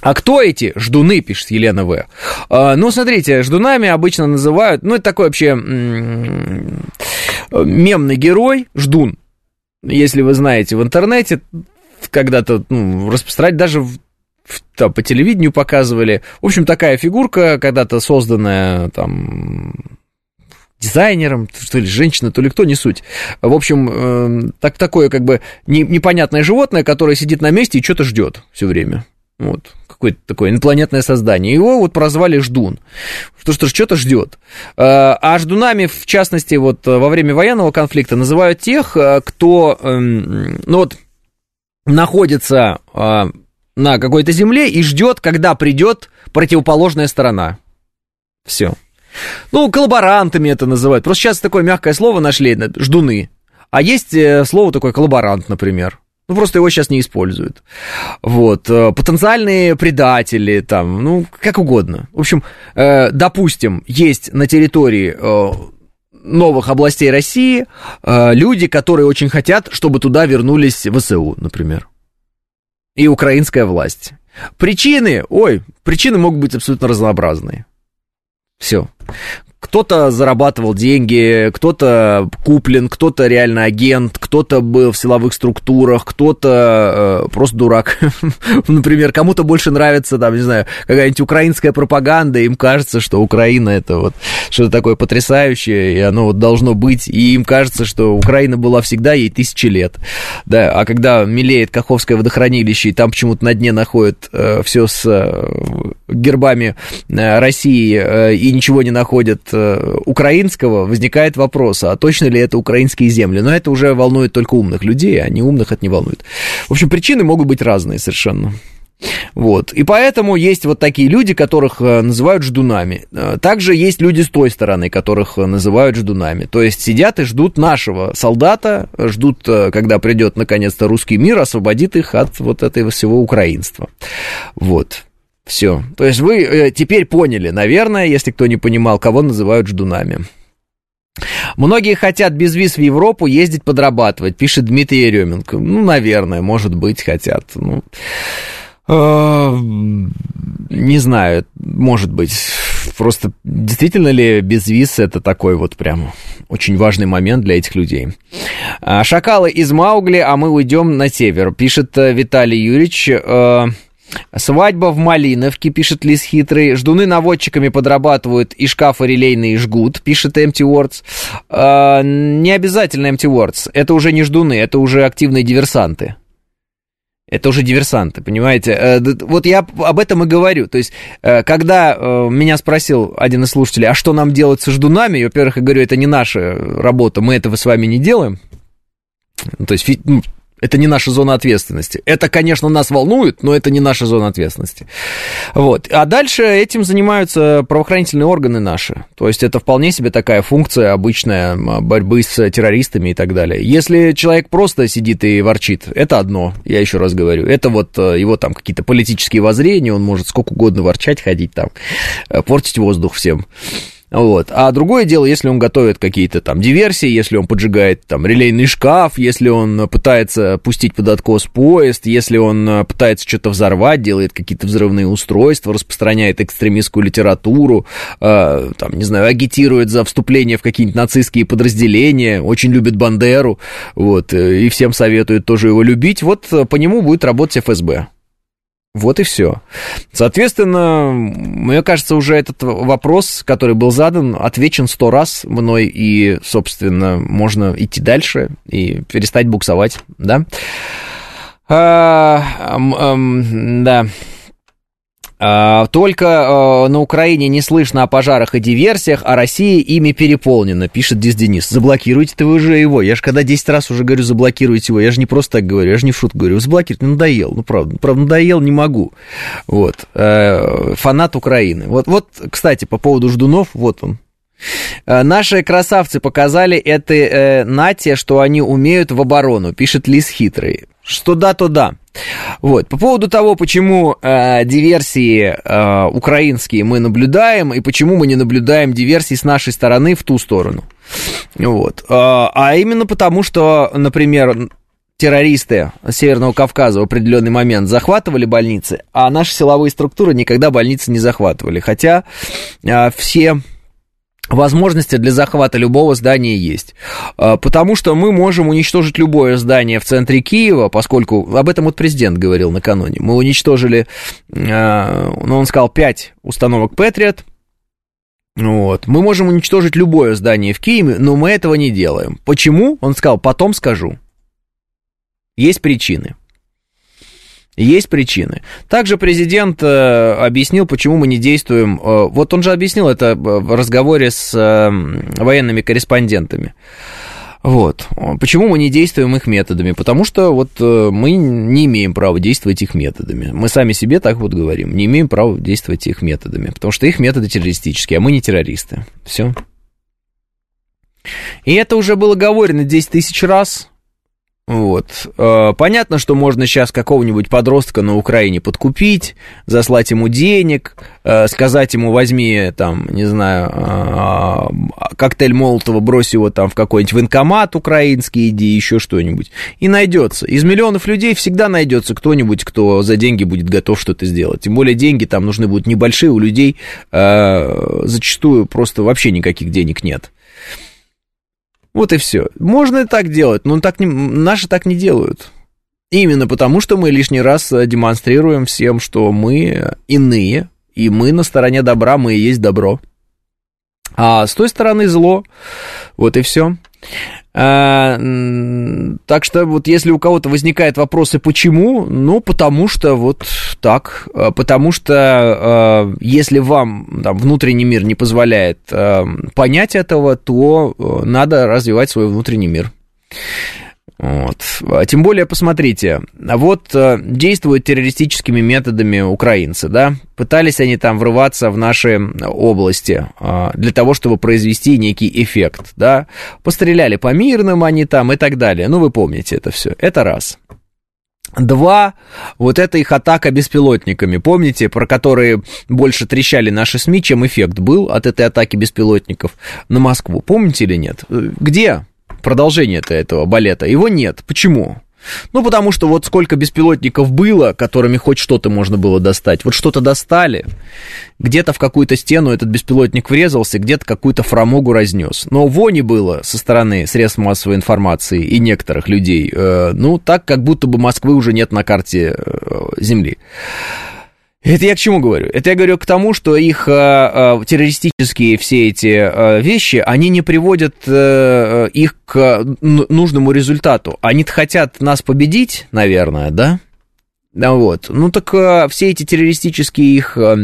А кто эти ждуны, пишет Елена В. А, ну, смотрите, ждунами обычно называют, ну, это такой вообще мемный герой, ждун. Если вы знаете в интернете, когда-то ну, распространять даже в, там, по телевидению показывали. В общем, такая фигурка, когда-то созданная там дизайнером, что ли, женщина, то ли кто, не суть. В общем, э, так, такое как бы не, непонятное животное, которое сидит на месте и что-то ждет все время. Вот, какое-то такое инопланетное создание. Его вот прозвали Ждун, что что что-то ждет. Э, а ждунами, в частности, вот во время военного конфликта называют тех, э, кто, эм, ну вот, находится на какой-то земле и ждет, когда придет противоположная сторона. Все. Ну, коллаборантами это называют. Просто сейчас такое мягкое слово нашли, ждуны. А есть э, слово такое коллаборант, например. Ну, просто его сейчас не используют. Вот. Э, потенциальные предатели, там, ну, как угодно. В общем, э, допустим, есть на территории новых областей России люди, которые очень хотят, чтобы туда вернулись ВСУ, например. И украинская власть. Причины, ой, причины могут быть абсолютно разнообразные. Все. Кто-то зарабатывал деньги, кто-то куплен, кто-то реально агент, кто-то был в силовых структурах, кто-то э, просто дурак. Например, кому-то больше нравится, там, не знаю, какая-нибудь украинская пропаганда, им кажется, что Украина это вот что-то такое потрясающее, и оно вот должно быть, и им кажется, что Украина была всегда, ей тысячи лет. Да, а когда мелеет Каховское водохранилище, и там почему-то на дне находят э, все с э, гербами э, России э, и ничего не находят украинского, возникает вопрос, а точно ли это украинские земли? Но это уже волнует только умных людей, а не умных это не волнует. В общем, причины могут быть разные совершенно. Вот. И поэтому есть вот такие люди, которых э, называют ждунами. Э, также есть люди с той стороны, которых называют ждунами. То есть сидят и ждут нашего солдата, ждут, когда придет наконец-то русский мир, освободит их от вот этого всего украинства. Вот. Все. То есть вы э, теперь поняли, наверное, если кто не понимал, кого называют ждунами. Многие хотят без виз в Европу ездить подрабатывать, пишет Дмитрий Еременко. Ну, наверное, может быть, хотят. Ну, э, не знаю, может быть. Просто действительно ли без виз это такой вот прям очень важный момент для этих людей. А, Шакалы из Маугли, а мы уйдем на север, пишет э, Виталий Юрьевич. Свадьба в Малиновке, пишет Лис Хитрый. Ждуны наводчиками подрабатывают и шкафы релейные жгут, пишет Empty Words. Э, не обязательно Empty Words. Это уже не ждуны, это уже активные диверсанты. Это уже диверсанты, понимаете? Э, вот я об этом и говорю. То есть, э, когда э, меня спросил один из слушателей, а что нам делать со ждунами, во-первых, я говорю, это не наша работа, мы этого с вами не делаем. То есть, Это не наша зона ответственности. Это, конечно, нас волнует, но это не наша зона ответственности. Вот. А дальше этим занимаются правоохранительные органы наши. То есть это вполне себе такая функция обычная борьбы с террористами и так далее. Если человек просто сидит и ворчит, это одно, я еще раз говорю. Это вот э, его там какие-то политические воззрения, он может сколько угодно ворчать, ходить там, э, портить воздух всем. Вот. А другое дело, если он готовит какие-то там диверсии, если он поджигает там релейный шкаф, если он пытается пустить под откос поезд, если он э, пытается что-то взорвать, делает какие-то взрывные устройства, распространяет экстремистскую литературу, э, там, не знаю, агитирует за вступление в какие-нибудь нацистские подразделения, очень любит Бандеру, вот, э, и всем советует тоже его любить, вот э, по нему будет работать ФСБ. Вот и все. Соответственно, мне кажется, уже этот вопрос, который был задан, отвечен сто раз мной, и, собственно, можно идти дальше и перестать буксовать, да? А, а, да. А, только а, на Украине не слышно о пожарах и диверсиях, а Россия ими переполнена, пишет Дис Денис. Заблокируйте-то вы уже его. Я же когда 10 раз уже говорю, заблокируйте его. Я же не просто так говорю, я же не в шутку говорю. Заблокируйте, ну, надоел. Ну, правда, правда, надоел, не могу. Вот. Э, фанат Украины. Вот, вот, кстати, по поводу ждунов, вот он, э, Наши красавцы показали этой э, Нате, что они умеют в оборону, пишет Лис Хитрый. Что да, то да. Вот. По поводу того, почему э, диверсии э, украинские мы наблюдаем, и почему мы не наблюдаем диверсии с нашей стороны в ту сторону. Вот. Э, а именно потому, что, например, террористы Северного Кавказа в определенный момент захватывали больницы, а наши силовые структуры никогда больницы не захватывали. Хотя э, все возможности для захвата любого здания есть. А, потому что мы можем уничтожить любое здание в центре Киева, поскольку об этом вот президент говорил накануне. Мы уничтожили, а, ну, он сказал, 5 установок Патриот. Вот. Мы можем уничтожить любое здание в Киеве, но мы этого не делаем. Почему? Он сказал, потом скажу. Есть причины. Есть причины. Также президент э, объяснил, почему мы не действуем. Э, вот он же объяснил это в разговоре с э, военными корреспондентами. Вот. Почему мы не действуем их методами? Потому что вот э, мы не имеем права действовать их методами. Мы сами себе так вот говорим. Не имеем права действовать их методами. Потому что их методы террористические, а мы не террористы. Все. И это уже было говорено 10 тысяч раз. Вот. Э, понятно, что можно сейчас какого-нибудь подростка на Украине подкупить, заслать ему денег, э, сказать ему, возьми, там, не знаю, э, коктейль Молотова, брось его там в какой-нибудь военкомат украинский, иди, еще что-нибудь. И найдется. Из миллионов людей всегда найдется кто-нибудь, кто за деньги будет готов что-то сделать. Тем более деньги там нужны будут небольшие, у людей зачастую просто вообще никаких денег нет. Вот и все. Можно и так делать, но так не, наши так не делают. Именно потому, что мы лишний раз э, демонстрируем всем, что мы иные, и мы на стороне добра, мы и есть добро. А с той стороны зло. Вот и все. А, так что вот если у кого-то возникают вопросы, почему, ну, потому что вот так, а, потому что а, если вам там, внутренний мир не позволяет понять этого, то надо развивать свой внутренний мир. Вот. А тем более, посмотрите, вот э, действуют террористическими методами украинцы, да, пытались они там врываться в наши области э, для того, чтобы произвести некий эффект, да, постреляли по мирным они там и так далее, ну, вы помните это все, это раз. Два, вот это их атака беспилотниками, помните, про которые больше трещали наши СМИ, чем эффект был от этой атаки беспилотников на Москву, помните или нет? Э, где? Продолжение-то этого балета, его нет. Почему? Ну, потому что вот сколько беспилотников было, которыми хоть что-то можно было достать. Вот что-то достали, где-то в какую-то стену этот беспилотник врезался, где-то какую-то фрамогу разнес. Но вони было со стороны средств массовой информации и некоторых людей, э, ну, так, как будто бы Москвы уже нет на карте э, Земли. Это я к чему говорю? Это я говорю к тому, что их э, э, террористические все эти э, вещи, они не приводят э, их к нужному результату. Они хотят нас победить, наверное, да? Да вот. Ну так э, все эти террористические их... Э,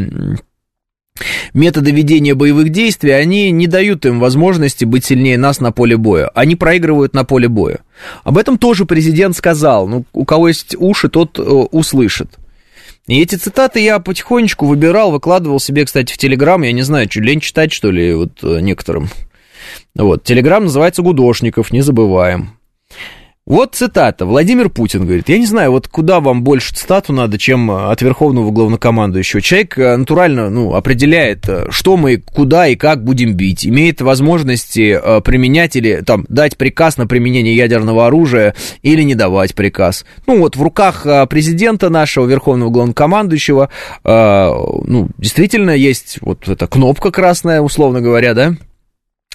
методы ведения боевых действий, они не дают им возможности быть сильнее нас на поле боя. Они проигрывают на поле боя. Об этом тоже президент сказал. Ну, у кого есть уши, тот э, услышит. И эти цитаты я потихонечку выбирал, выкладывал себе, кстати, в Телеграм. Я не знаю, что, лень читать, что ли, вот э, некоторым. Вот, Телеграм называется «Гудошников», не забываем. Вот цитата. Владимир Путин говорит, я не знаю, вот куда вам больше цитату надо, чем э, от верховного главнокомандующего. Человек э, натурально ну, определяет, э, что мы, куда и как будем бить. Имеет возможности применять или там, дать приказ на применение ядерного оружия или не давать приказ. Ну вот в руках президента нашего, верховного главнокомандующего, ну, действительно есть вот эта кнопка красная, условно говоря, да,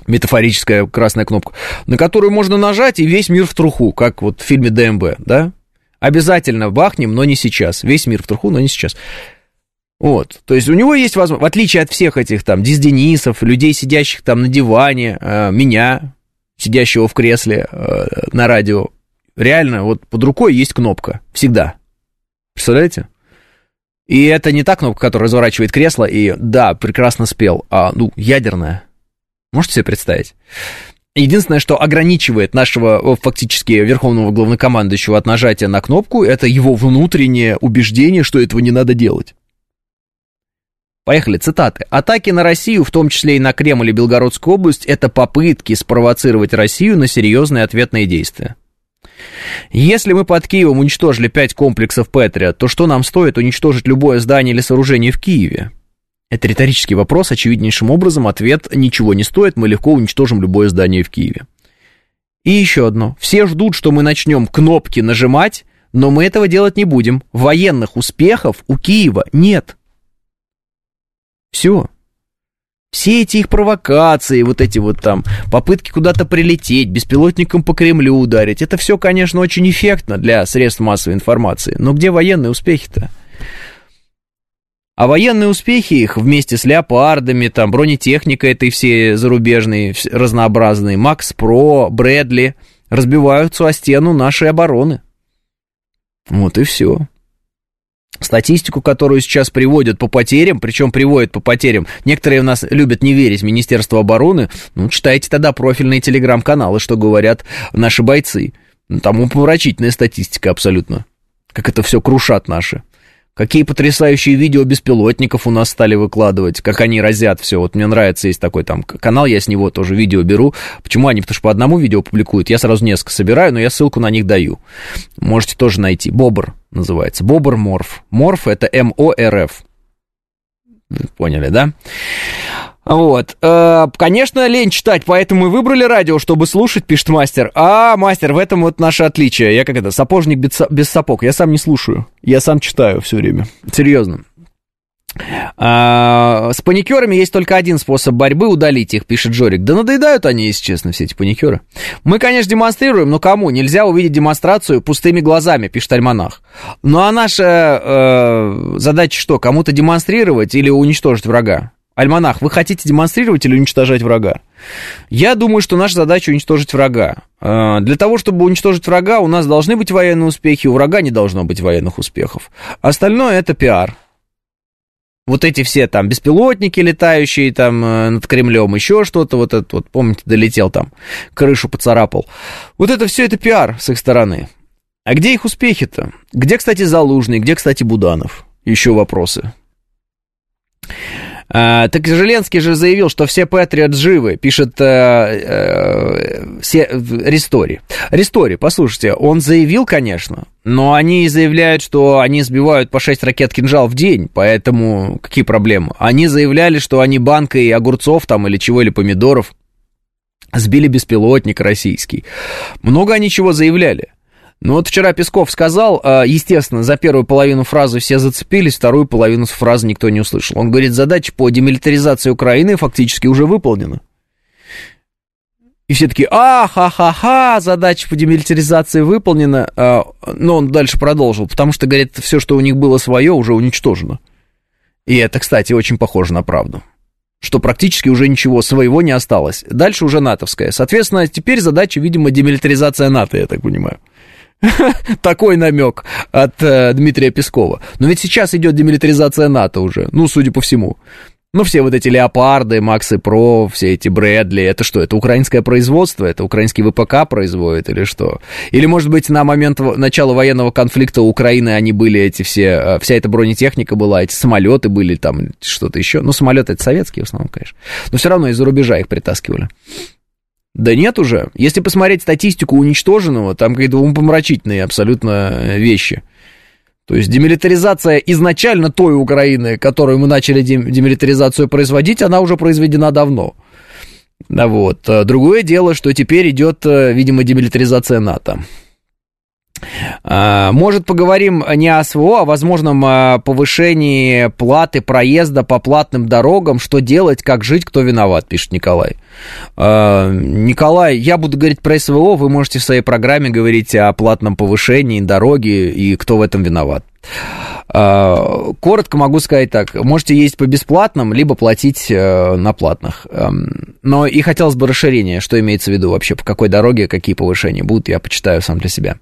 метафорическая красная кнопка, на которую можно нажать, и весь мир в труху, как вот в фильме ДМБ, да? Обязательно бахнем, но не сейчас. Весь мир в труху, но не сейчас. Вот, то есть у него есть возможность, в отличие от всех этих там дизденисов, людей, сидящих там на диване, э, меня, сидящего в кресле э, на радио, реально вот под рукой есть кнопка, всегда. Представляете? И это не та кнопка, которая разворачивает кресло, и да, прекрасно спел, а, ну, ядерная. Можете себе представить? Единственное, что ограничивает нашего фактически верховного главнокомандующего от нажатия на кнопку, это его внутреннее убеждение, что этого не надо делать. Поехали, цитаты. Атаки на Россию, в том числе и на Кремль и Белгородскую область, это попытки спровоцировать Россию на серьезные ответные действия. Если мы под Киевом уничтожили пять комплексов Патриот, то что нам стоит уничтожить любое здание или сооружение в Киеве? Это риторический вопрос, очевиднейшим образом ответ «ничего не стоит, мы легко уничтожим любое здание в Киеве». И еще одно. Все ждут, что мы начнем кнопки нажимать, но мы этого делать не будем. Военных успехов у Киева нет. Все. Все эти их провокации, вот эти вот там попытки куда-то прилететь, беспилотником по Кремлю ударить, это все, конечно, очень эффектно для средств массовой информации. Но где военные успехи-то? А военные успехи их вместе с леопардами, там, бронетехника этой все зарубежные, разнообразные, Макс Про, Брэдли, разбиваются о стену нашей обороны. Вот и все. Статистику, которую сейчас приводят по потерям, причем приводят по потерям, некоторые у нас любят не верить Министерству обороны, ну, читайте тогда профильные телеграм-каналы, что говорят наши бойцы. Там умопомрачительная статистика абсолютно, как это все крушат наши. Какие потрясающие видео беспилотников у нас стали выкладывать, как они разят все. Вот мне нравится, есть такой там канал, я с него тоже видео беру. Почему они? Потому что по одному видео публикуют. Я сразу несколько собираю, но я ссылку на них даю. Можете тоже найти. Бобр называется. Бобр Морф. Морф это М-О-Р-Ф. Поняли, да? Вот. Э, конечно, лень читать, поэтому и выбрали радио, чтобы слушать, пишет мастер. А, мастер, в этом вот наше отличие. Я как это, сапожник без, сапог. Я сам не слушаю. Я сам читаю все время. Серьезно. А, с паникерами есть только один способ борьбы удалить их, пишет Джорик. Да надоедают они, если честно, все эти паникеры. Мы, конечно, демонстрируем, но кому? Нельзя увидеть демонстрацию пустыми глазами, пишет Альманах. Ну а наша э, задача что? Кому-то демонстрировать или уничтожить врага? Альманах, вы хотите демонстрировать или уничтожать врага? Я думаю, что наша задача уничтожить врага. А, для того, чтобы уничтожить врага, у нас должны быть военные успехи, у врага не должно быть военных успехов. Остальное это пиар. Вот эти все там беспилотники, летающие там э, над Кремлем, еще что-то, вот этот вот, помните, долетел там, крышу поцарапал. Вот это все это пиар с их стороны. А где их успехи-то? Где, кстати, Залужный, где, кстати, Буданов? Еще вопросы. А, так Зеленский же заявил, что все Патриот живы, пишет э, э, Ристори. Ристори, послушайте, он заявил, конечно, но они заявляют, что они сбивают по 6 ракет «Кинжал» в день, поэтому какие проблемы? Они заявляли, что они банкой огурцов там или чего, или помидоров сбили беспилотник российский. Много они чего заявляли. Ну вот вчера Песков сказал, а, естественно, за первую половину фразы все зацепились, вторую половину фразы никто не услышал. Он говорит, задача по демилитаризации Украины фактически уже выполнена. И все таки а, ха-ха-ха, задача по демилитаризации выполнена. А, но он дальше продолжил, потому что, говорит, все, что у них было свое, уже уничтожено. И это, кстати, очень похоже на правду что практически уже ничего своего не осталось. Дальше уже натовская. Соответственно, теперь задача, видимо, демилитаризация НАТО, я так понимаю. Такой намек от э, Дмитрия Пескова. Но ведь сейчас идет демилитаризация НАТО уже, ну, судя по всему. Ну, все вот эти леопарды, Максы Про, все эти Брэдли, это что, это украинское производство, это украинский ВПК производит или что? Или, может быть, на момент начала военного конфликта Украины они были эти все, э, вся эта бронетехника была, эти самолеты были там, что-то еще. Ну, самолеты это советские в основном, конечно. Но все равно из-за рубежа их притаскивали. Да нет уже. Если посмотреть статистику уничтоженного, там какие-то умопомрачительные абсолютно вещи. То есть демилитаризация изначально той Украины, которую мы начали демилитаризацию производить, она уже произведена давно. Да вот. Другое дело, что теперь идет, э, видимо, демилитаризация НАТО. А, может, поговорим не о СВО, а о возможном а, повышении платы проезда по платным дорогам. Что делать, как жить, кто виноват, пишет Николай. А, Николай, я буду говорить про СВО, вы можете в своей программе говорить о платном повышении дороги и кто в этом виноват. А, коротко могу сказать так, можете ездить по бесплатным, либо платить э, на платных. Эм, но и хотелось бы расширения, что имеется в виду вообще, по какой дороге, какие повышения будут, я почитаю сам для себя.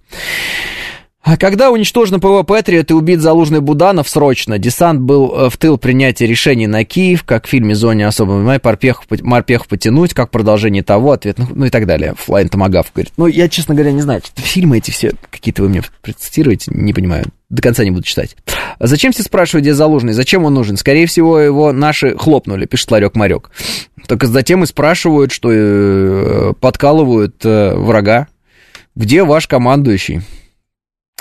А когда уничтожено ПВО Патриот и убит залужный Буданов срочно, десант был э, в тыл принятия решений на Киев, как в фильме «Зоне особого внимания», морпехов, морпехов потянуть, как продолжение того, ответ, ну, ну и так далее. Флайн Томагав говорит. Ну, я, честно говоря, не знаю, фильмы эти все какие-то вы мне процитируете, не понимаю, до конца не буду читать. Зачем все спрашивают, где Залужный, зачем он нужен? Скорее всего, его наши хлопнули, пишет Ларек-Марек. Только затем и спрашивают, что э, подкалывают э, врага. Где ваш командующий?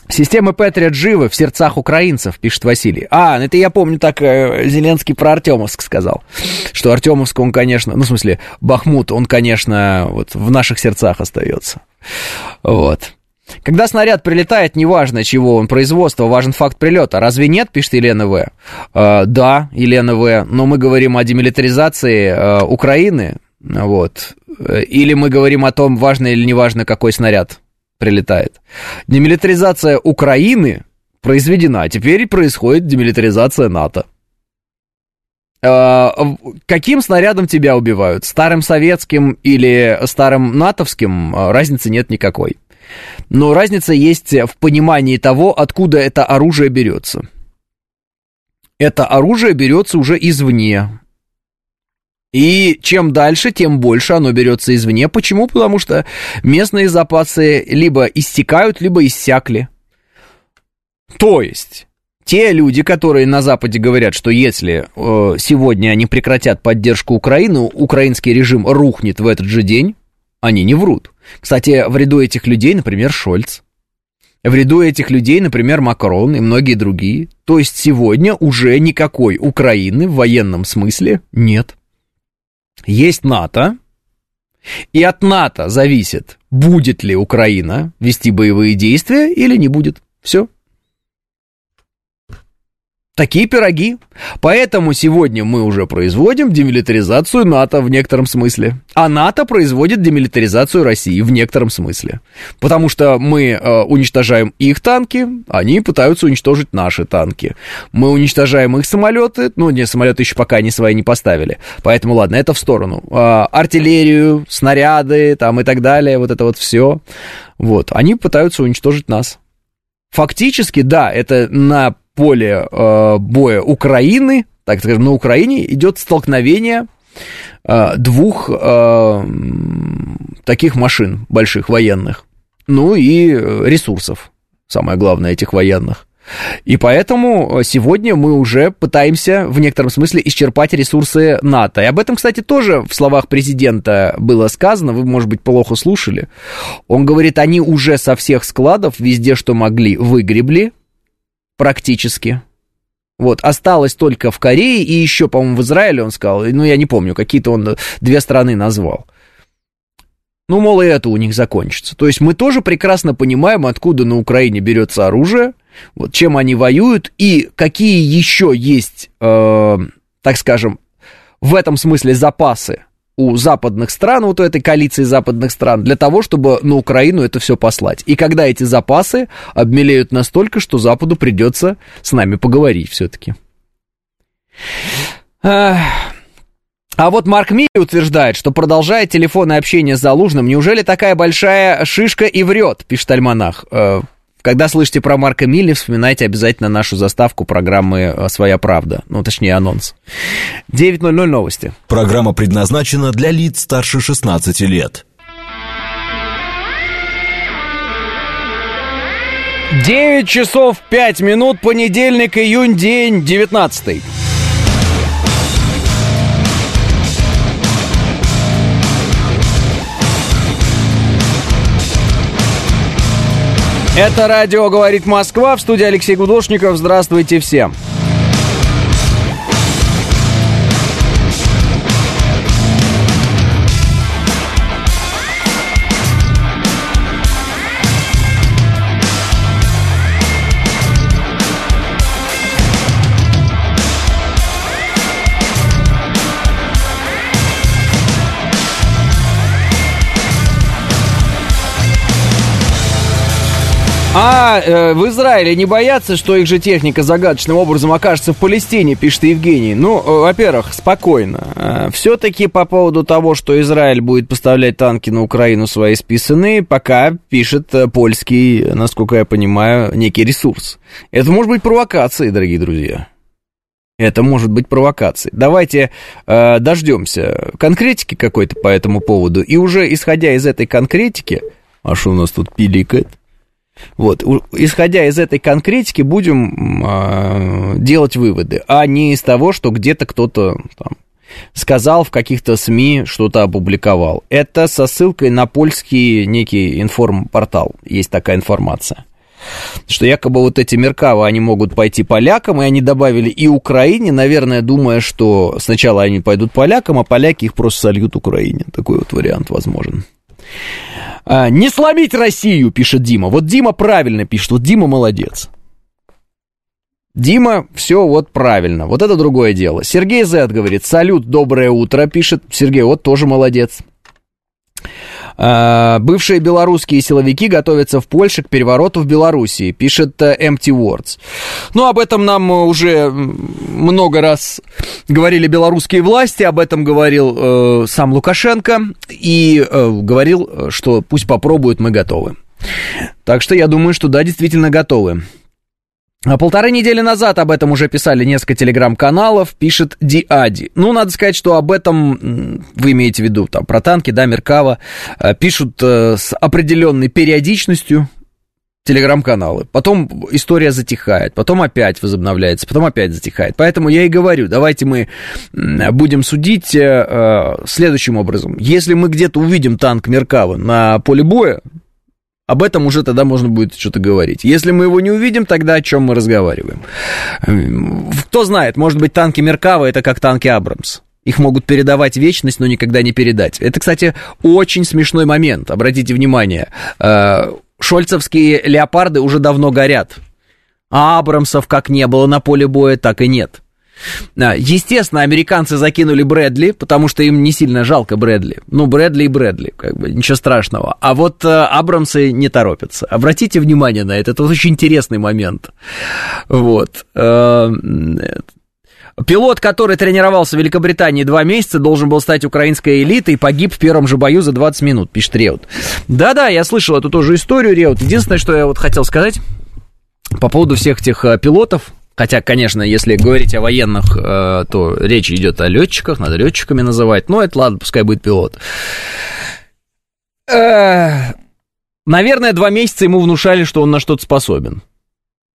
Системы Патриот живы в сердцах украинцев, пишет Василий. А, это я помню, так э, Зеленский про Артемовск сказал. Что Артемовск, он, конечно, ну, в смысле, Бахмут, он, конечно, вот в наших сердцах остается. Вот. Когда снаряд прилетает, неважно, чего он производство, важен факт прилета. Разве нет, пишет Елена В. Э, да, Елена В. Но мы говорим о демилитаризации э, Украины. Вот. Э, или мы говорим о том, важно или не важно, какой снаряд прилетает. Демилитаризация Украины произведена, а теперь происходит демилитаризация НАТО. А, каким снарядом тебя убивают? Старым советским или старым натовским? А, разницы нет никакой. Но разница есть в понимании того, откуда это оружие берется. Это оружие берется уже извне, и чем дальше, тем больше оно берется извне. Почему? Потому что местные запасы либо истекают, либо иссякли. То есть, те люди, которые на Западе говорят, что если э, сегодня они прекратят поддержку Украины, украинский режим рухнет в этот же день, они не врут. Кстати, в ряду этих людей, например, Шольц. В ряду этих людей, например, Макрон и многие другие. То есть сегодня уже никакой Украины в военном смысле нет. Есть НАТО, и от НАТО зависит, будет ли Украина вести боевые действия или не будет. Все. Такие пироги. Поэтому сегодня мы уже производим демилитаризацию НАТО в некотором смысле. А НАТО производит демилитаризацию России в некотором смысле. Потому что мы э, уничтожаем их танки, они пытаются уничтожить наши танки. Мы уничтожаем их самолеты, ну, не, самолеты еще пока они свои не поставили. Поэтому, ладно, это в сторону. Э, артиллерию, снаряды там и так далее, вот это вот все. Вот, они пытаются уничтожить нас. Фактически, да, это на поле э, боя Украины, так скажем, на Украине идет столкновение э, двух э, таких машин больших военных, ну и ресурсов, самое главное, этих военных. И поэтому сегодня мы уже пытаемся в некотором смысле исчерпать ресурсы НАТО. И об этом, кстати, тоже в словах президента было сказано, вы, может быть, плохо слушали. Он говорит, они уже со всех складов везде, что могли, выгребли, практически. Вот, осталось только в Корее и еще, по-моему, в Израиле он сказал, ну, я не помню, какие-то он две страны назвал. Ну, мол, и это у них закончится. То есть мы тоже прекрасно понимаем, откуда на Украине берется оружие, вот, чем они воюют и какие еще есть, э, так скажем, в этом смысле запасы у западных стран, вот у этой коалиции западных стран, для того, чтобы на Украину это все послать. И когда эти запасы обмелеют настолько, что Западу придется с нами поговорить все-таки. А вот Марк Ми утверждает, что продолжает телефонное общение с Залужным. Неужели такая большая шишка и врет, пишет Альманах. Э, когда слышите про Марка Милли, вспоминайте обязательно нашу заставку программы «Своя правда». Ну, точнее, анонс. 9.00 новости. Программа предназначена для лиц старше 16 лет. 9 часов 5 минут, понедельник, июнь, день 19. Это радио «Говорит Москва» в студии Алексей Гудошников. Здравствуйте всем. А э, в Израиле не боятся, что их же техника загадочным образом окажется в Палестине, пишет Евгений. Ну, э, во-первых, спокойно. Э, все-таки по поводу того, что Израиль будет поставлять танки на Украину свои списаны, пока пишет э, польский, насколько я понимаю, некий ресурс. Это может быть провокацией, дорогие друзья. Это может быть провокацией. Давайте э, дождемся конкретики какой-то по этому поводу. И уже исходя из этой конкретики, а что у нас тут пиликает? Вот, исходя из этой конкретики, будем э, делать выводы, а не из того, что где-то кто-то там, сказал в каких-то СМИ, что-то опубликовал. Это со ссылкой на польский некий информпортал. Есть такая информация. Что якобы вот эти Меркавы, они могут пойти полякам, и они добавили и Украине, наверное, думая, что сначала они пойдут полякам, а поляки их просто сольют Украине. Такой вот вариант возможен. А, не сломить Россию, пишет Дима. Вот Дима правильно пишет, вот Дима молодец. Дима, все вот правильно. Вот это другое дело. Сергей Зет говорит, салют, доброе утро, пишет. Сергей, вот тоже молодец. А, бывшие белорусские силовики готовятся в Польше к перевороту в Белоруссии, пишет э, Empty Words. Ну, об этом нам уже много раз говорили белорусские власти, об этом говорил э, сам Лукашенко и э, говорил, что пусть попробуют, мы готовы. Так что я думаю, что да, действительно готовы. А полторы недели назад об этом уже писали несколько телеграм-каналов, пишет Диади. Ну, надо сказать, что об этом, вы имеете в виду, там, про танки, да, Меркава, э, пишут э, с определенной периодичностью телеграм-каналы. Потом история затихает, потом опять возобновляется, потом опять затихает. Поэтому я и говорю, давайте мы будем судить э, следующим образом. Если мы где-то увидим танк Меркава на поле боя, об этом уже тогда можно будет что-то говорить. Если мы его не увидим, тогда о чем мы разговариваем? Кто знает, может быть, танки Меркава это как танки Абрамс. Их могут передавать вечность, но никогда не передать. Это, кстати, очень смешной момент. Обратите внимание. Э, шольцевские леопарды уже давно горят. А Абрамсов как не было на поле боя, так и нет. Естественно, американцы закинули Брэдли, потому что им не сильно жалко Брэдли. Ну, Брэдли и Брэдли, как бы, ничего страшного. А вот э, Абрамсы не торопятся. Обратите внимание на это, это очень интересный момент. Вот. Э, пилот, который тренировался в Великобритании два месяца, должен был стать украинской элитой, погиб в первом же бою за 20 минут, пишет Реут. Да-да, я слышал эту тоже историю, Реут. Единственное, что я вот хотел сказать по поводу всех этих э, пилотов, Хотя, конечно, если говорить о военных, э, то речь идет о летчиках, надо летчиками называть. Но это ладно, пускай будет пилот. Э, наверное, два месяца ему внушали, что он на что-то способен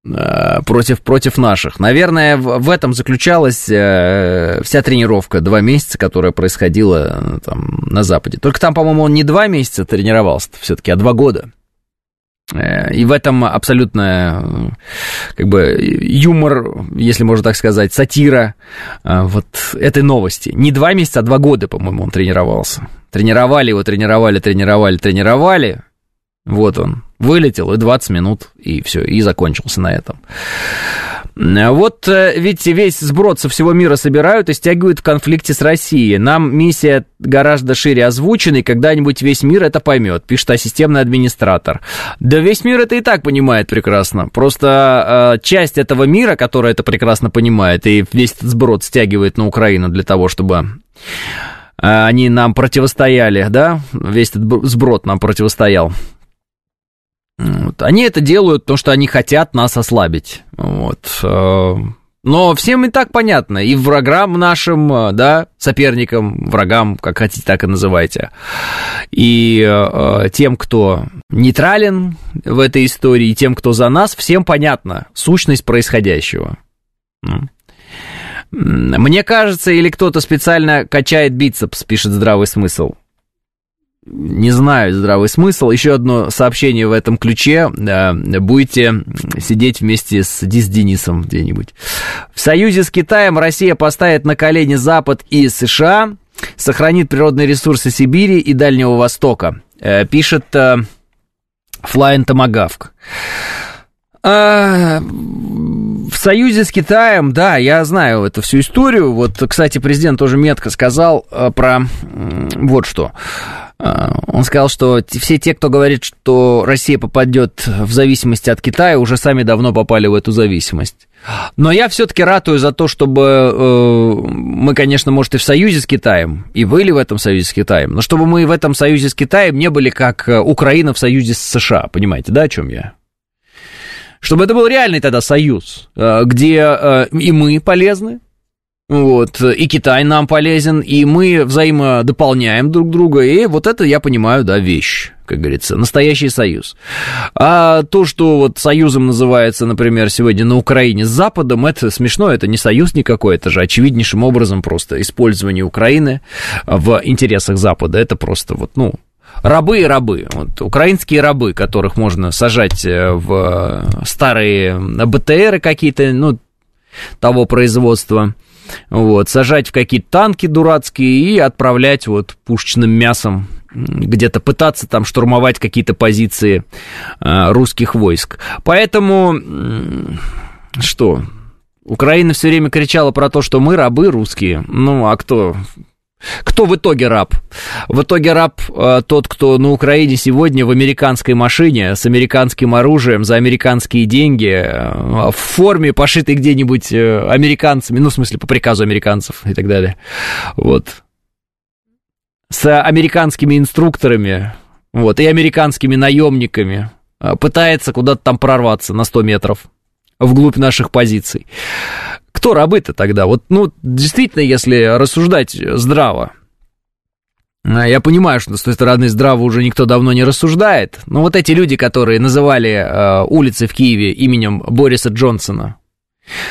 э, против, против наших. Наверное, в, этом заключалась э, вся тренировка два месяца, которая происходила там, на Западе. Только там, по-моему, он не два месяца тренировался все-таки, а два года. Э, и в этом абсолютно как бы юмор, если можно так сказать, сатира э, вот этой новости. Не два месяца, а два года, по-моему, он тренировался. Тренировали его, тренировали, тренировали, тренировали. Вот он, вылетел, и 20 минут, и все, и закончился на этом. Вот э, ведь весь сброд со всего мира собирают и стягивают в конфликте с Россией. Нам миссия гораздо шире озвучена, и когда-нибудь весь мир это поймет, пишет ассистемный администратор. Да весь мир это и так понимает прекрасно. Просто э, часть этого мира, которая это прекрасно понимает, и весь этот сброд стягивает на Украину для того, чтобы э, они нам противостояли, да, весь этот сброд нам противостоял. Вот. Они это делают, потому что они хотят нас ослабить. Вот. Э, но всем и так понятно, и врагам нашим, э, да, соперникам, врагам, как хотите, так и называйте, и э, тем, кто нейтрален в этой истории, и тем, кто за нас, всем понятна сущность происходящего. Мне кажется, или кто-то специально качает бицепс, пишет здравый смысл не знаю здравый смысл. Еще одно сообщение в этом ключе. Будете сидеть вместе с Дис Денисом где-нибудь. В союзе с Китаем Россия поставит на колени Запад и США, сохранит природные ресурсы Сибири и Дальнего Востока, э, пишет Флайн Томагавк. А, в союзе с Китаем, да, я знаю эту всю историю. Вот, кстати, президент тоже метко сказал э, про вот что. Э, он сказал, что все те, кто говорит, что Россия попадет в зависимость от Китая, уже сами давно попали в эту зависимость. Но я все-таки ратую за то, чтобы э, мы, конечно, может, и в союзе с Китаем, и были в этом союзе с Китаем, но чтобы мы в этом союзе с Китаем не были как э, Украина в союзе с США. Понимаете, да, о чем я? Чтобы это был реальный тогда союз, э, где э, и мы полезны, вот, и Китай нам полезен, и мы взаимодополняем друг друга, и вот это, я понимаю, да, вещь, как говорится, настоящий союз. А то, что вот союзом называется, например, сегодня на Украине с Западом, это смешно, это не союз никакой, это же очевиднейшим образом просто использование Украины в интересах Запада, это просто вот, ну, рабы и рабы. Вот, украинские рабы, которых можно сажать э, в старые БТРы какие-то, ну, того производства, вот, сажать в какие-то танки дурацкие и отправлять вот пушечным мясом где-то пытаться там штурмовать какие-то позиции э, русских войск. Поэтому что? Украина все время кричала про то, что мы рабы русские. Ну, а кто? Кто в итоге раб? В итоге раб э, тот, кто на Украине сегодня в американской машине с американским оружием за американские деньги э, в форме, пошитой где-нибудь э, американцами, ну, в смысле, по приказу американцев и так далее. Вот. С американскими инструкторами, вот, и американскими наемниками э, пытается куда-то там прорваться на 100 метров вглубь наших позиций. Кто рабы-то тогда? Вот, ну, действительно, если рассуждать здраво, а, я понимаю, что с той стороны здраво уже никто давно не рассуждает, но вот эти люди, которые называли э, улицы в Киеве именем Бориса Джонсона,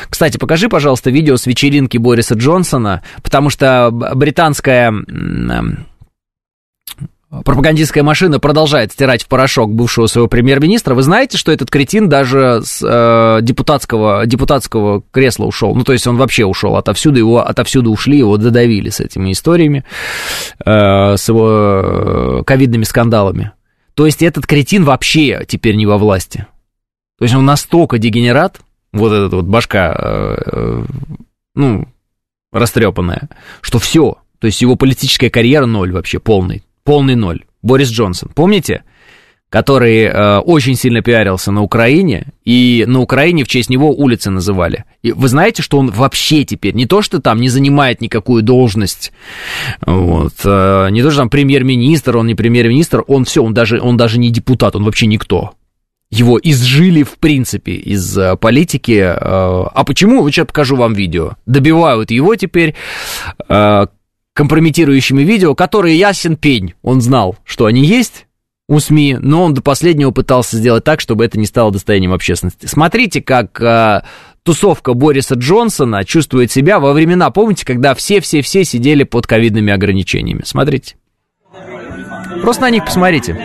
кстати, покажи, пожалуйста, видео с вечеринки Бориса Джонсона, потому что британская пропагандистская машина продолжает стирать в порошок бывшего своего премьер-министра. Вы знаете, что этот кретин даже с э, депутатского, депутатского кресла ушел? Ну, то есть он вообще ушел отовсюду, его отовсюду ушли, его додавили с этими историями, э, с его э, ковидными скандалами. То есть этот кретин вообще теперь не во власти. То есть он настолько дегенерат, вот этот вот башка, э, э, ну, растрепанная, что все. То есть его политическая карьера ноль вообще, полный полный ноль. Борис Джонсон, помните? Который э, очень сильно пиарился на Украине, и на Украине в честь него улицы называли. И вы знаете, что он вообще теперь не то, что там не занимает никакую должность, вот, э, не то, что там премьер-министр, он не премьер-министр, он все, он даже, он даже не депутат, он вообще никто. Его изжили, в принципе, из э, политики. Э, а почему? Вот сейчас покажу вам видео. Добивают его теперь э, компрометирующими видео, которые ясен пень. Он знал, что они есть у СМИ, но он до последнего пытался сделать так, чтобы это не стало достоянием общественности. Смотрите, как э, тусовка Бориса Джонсона чувствует себя во времена, помните, когда все-все-все сидели под ковидными ограничениями. Смотрите. Просто на них посмотрите.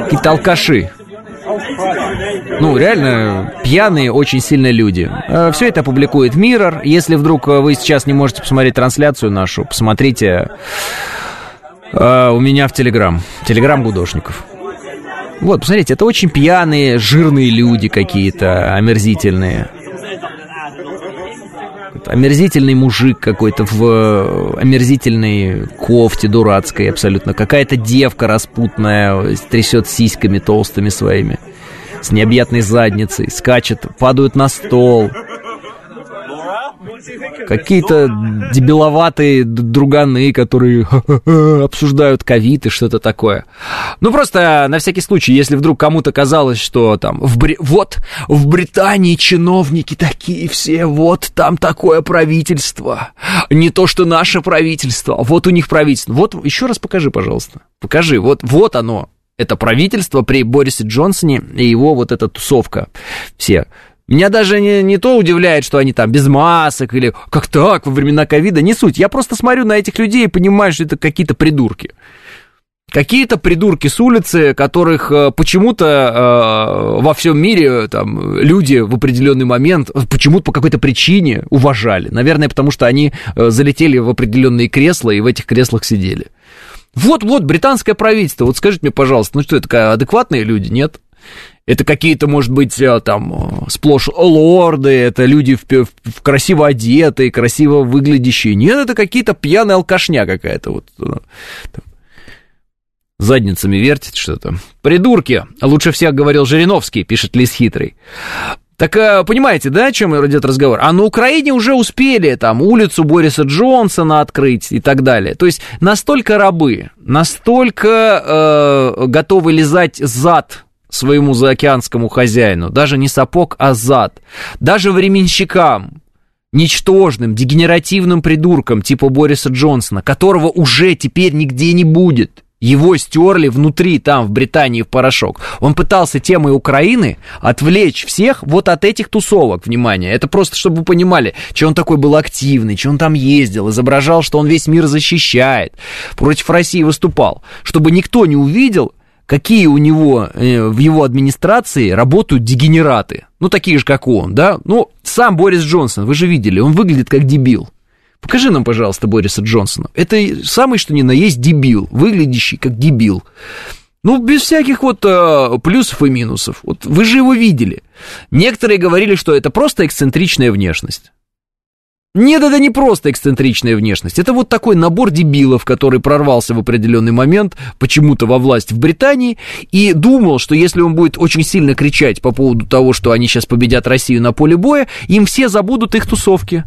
Какие-то алкаши. Ну, реально, пьяные очень сильные люди. Э, Все это публикует Mirror. Если вдруг э, вы сейчас не можете посмотреть трансляцию нашу, посмотрите э, у меня в Телеграм. Телеграм Гудошников. Вот, посмотрите, это очень пьяные, жирные люди какие-то, омерзительные. Омерзительный мужик какой-то в омерзительной кофте дурацкой абсолютно. Какая-то девка распутная трясет сиськами толстыми своими с необъятной задницей, скачет, падают на стол. Какие-то дебиловатые друганы, которые обсуждают ковид и что-то такое. Ну, просто на всякий случай, если вдруг кому-то казалось, что там, в Бри... вот, в Британии чиновники такие все, вот там такое правительство. Не то, что наше правительство, вот у них правительство. Вот, еще раз покажи, пожалуйста. Покажи, вот, вот оно, это правительство при Борисе Джонсоне и его вот эта тусовка. Все. Меня даже не, не то удивляет, что они там без масок или как так во времена ковида, не суть. Я просто смотрю на этих людей и понимаю, что это какие-то придурки. Какие-то придурки с улицы, которых э, почему-то э, во всем мире там, люди в определенный момент, почему-то по какой-то причине уважали. Наверное, потому что они э, залетели в определенные кресла и в этих креслах сидели. Вот-вот, британское правительство, вот скажите мне, пожалуйста, ну что, это адекватные люди, нет? Это какие-то, может быть, э, там, э, сплошь лорды, это люди в, в, в красиво одетые, красиво выглядящие. Нет, это какие-то пьяная алкашня какая-то вот. Э, там, задницами вертит что-то. Придурки! Лучше всех говорил Жириновский, пишет Лис Хитрый. Так понимаете, да, о чем идет разговор? А на Украине уже успели там улицу Бориса Джонсона открыть и так далее. То есть настолько рабы, настолько э, готовы лизать зад своему заокеанскому хозяину, даже не сапог, а зад, даже временщикам, ничтожным, дегенеративным придуркам типа Бориса Джонсона, которого уже теперь нигде не будет. Его стерли внутри, там, в Британии, в порошок. Он пытался темой Украины отвлечь всех вот от этих тусовок, внимание. Это просто, чтобы вы понимали, что он такой был активный, что он там ездил, изображал, что он весь мир защищает, против России выступал. Чтобы никто не увидел, какие у него э, в его администрации работают дегенераты. Ну, такие же, как он, да? Ну, сам Борис Джонсон, вы же видели, он выглядит как дебил. Покажи нам, пожалуйста, Бориса Джонсона. Это самый что ни на есть дебил, выглядящий как дебил. Ну, без всяких вот э, плюсов и минусов. Вот вы же его видели. Некоторые говорили, что это просто эксцентричная внешность. Нет, это не просто эксцентричная внешность. Это вот такой набор дебилов, который прорвался в определенный момент почему-то во власть в Британии и думал, что если он будет очень сильно кричать по поводу того, что они сейчас победят Россию на поле боя, им все забудут их тусовки.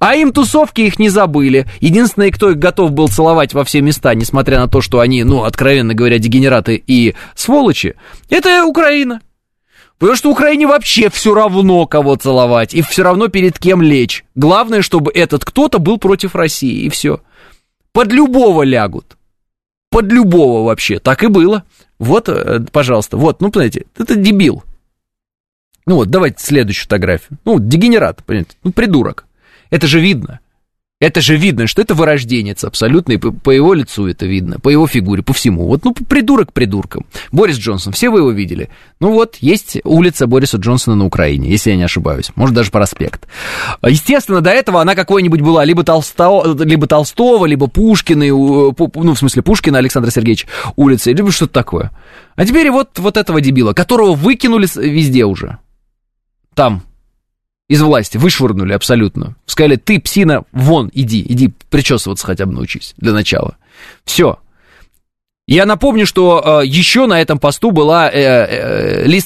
А им тусовки их не забыли. Единственный, кто их готов был целовать во все места, несмотря на то, что они, ну, откровенно говоря, дегенераты и сволочи, это Украина. Потому что Украине вообще все равно, кого целовать, и все равно перед кем лечь. Главное, чтобы этот кто-то был против России, и все. Под любого лягут. Под любого вообще. Так и было. Вот, э, пожалуйста, вот, ну, понимаете, это дебил. Ну вот, давайте следующую фотографию. Ну, дегенерат, понимаете, ну, придурок. Это же видно. Это же видно, что это вырожденец абсолютно, и по, по его лицу это видно, по его фигуре, по всему. Вот, ну, придурок придурком. Борис Джонсон, все вы его видели. Ну вот, есть улица Бориса Джонсона на Украине, если я не ошибаюсь. Может, даже проспект. Естественно, до этого она какой-нибудь была либо, Толсто, либо Толстого, либо Пушкина, ну, в смысле, Пушкина Александра Сергеевича улицы, либо что-то такое. А теперь вот, вот этого дебила, которого выкинули везде уже. Там, из власти, вышвырнули абсолютно. Сказали, ты, псина, вон, иди, иди причесываться хотя бы научись для начала. Все. Я напомню, что э, еще на этом посту была э, э, Ли.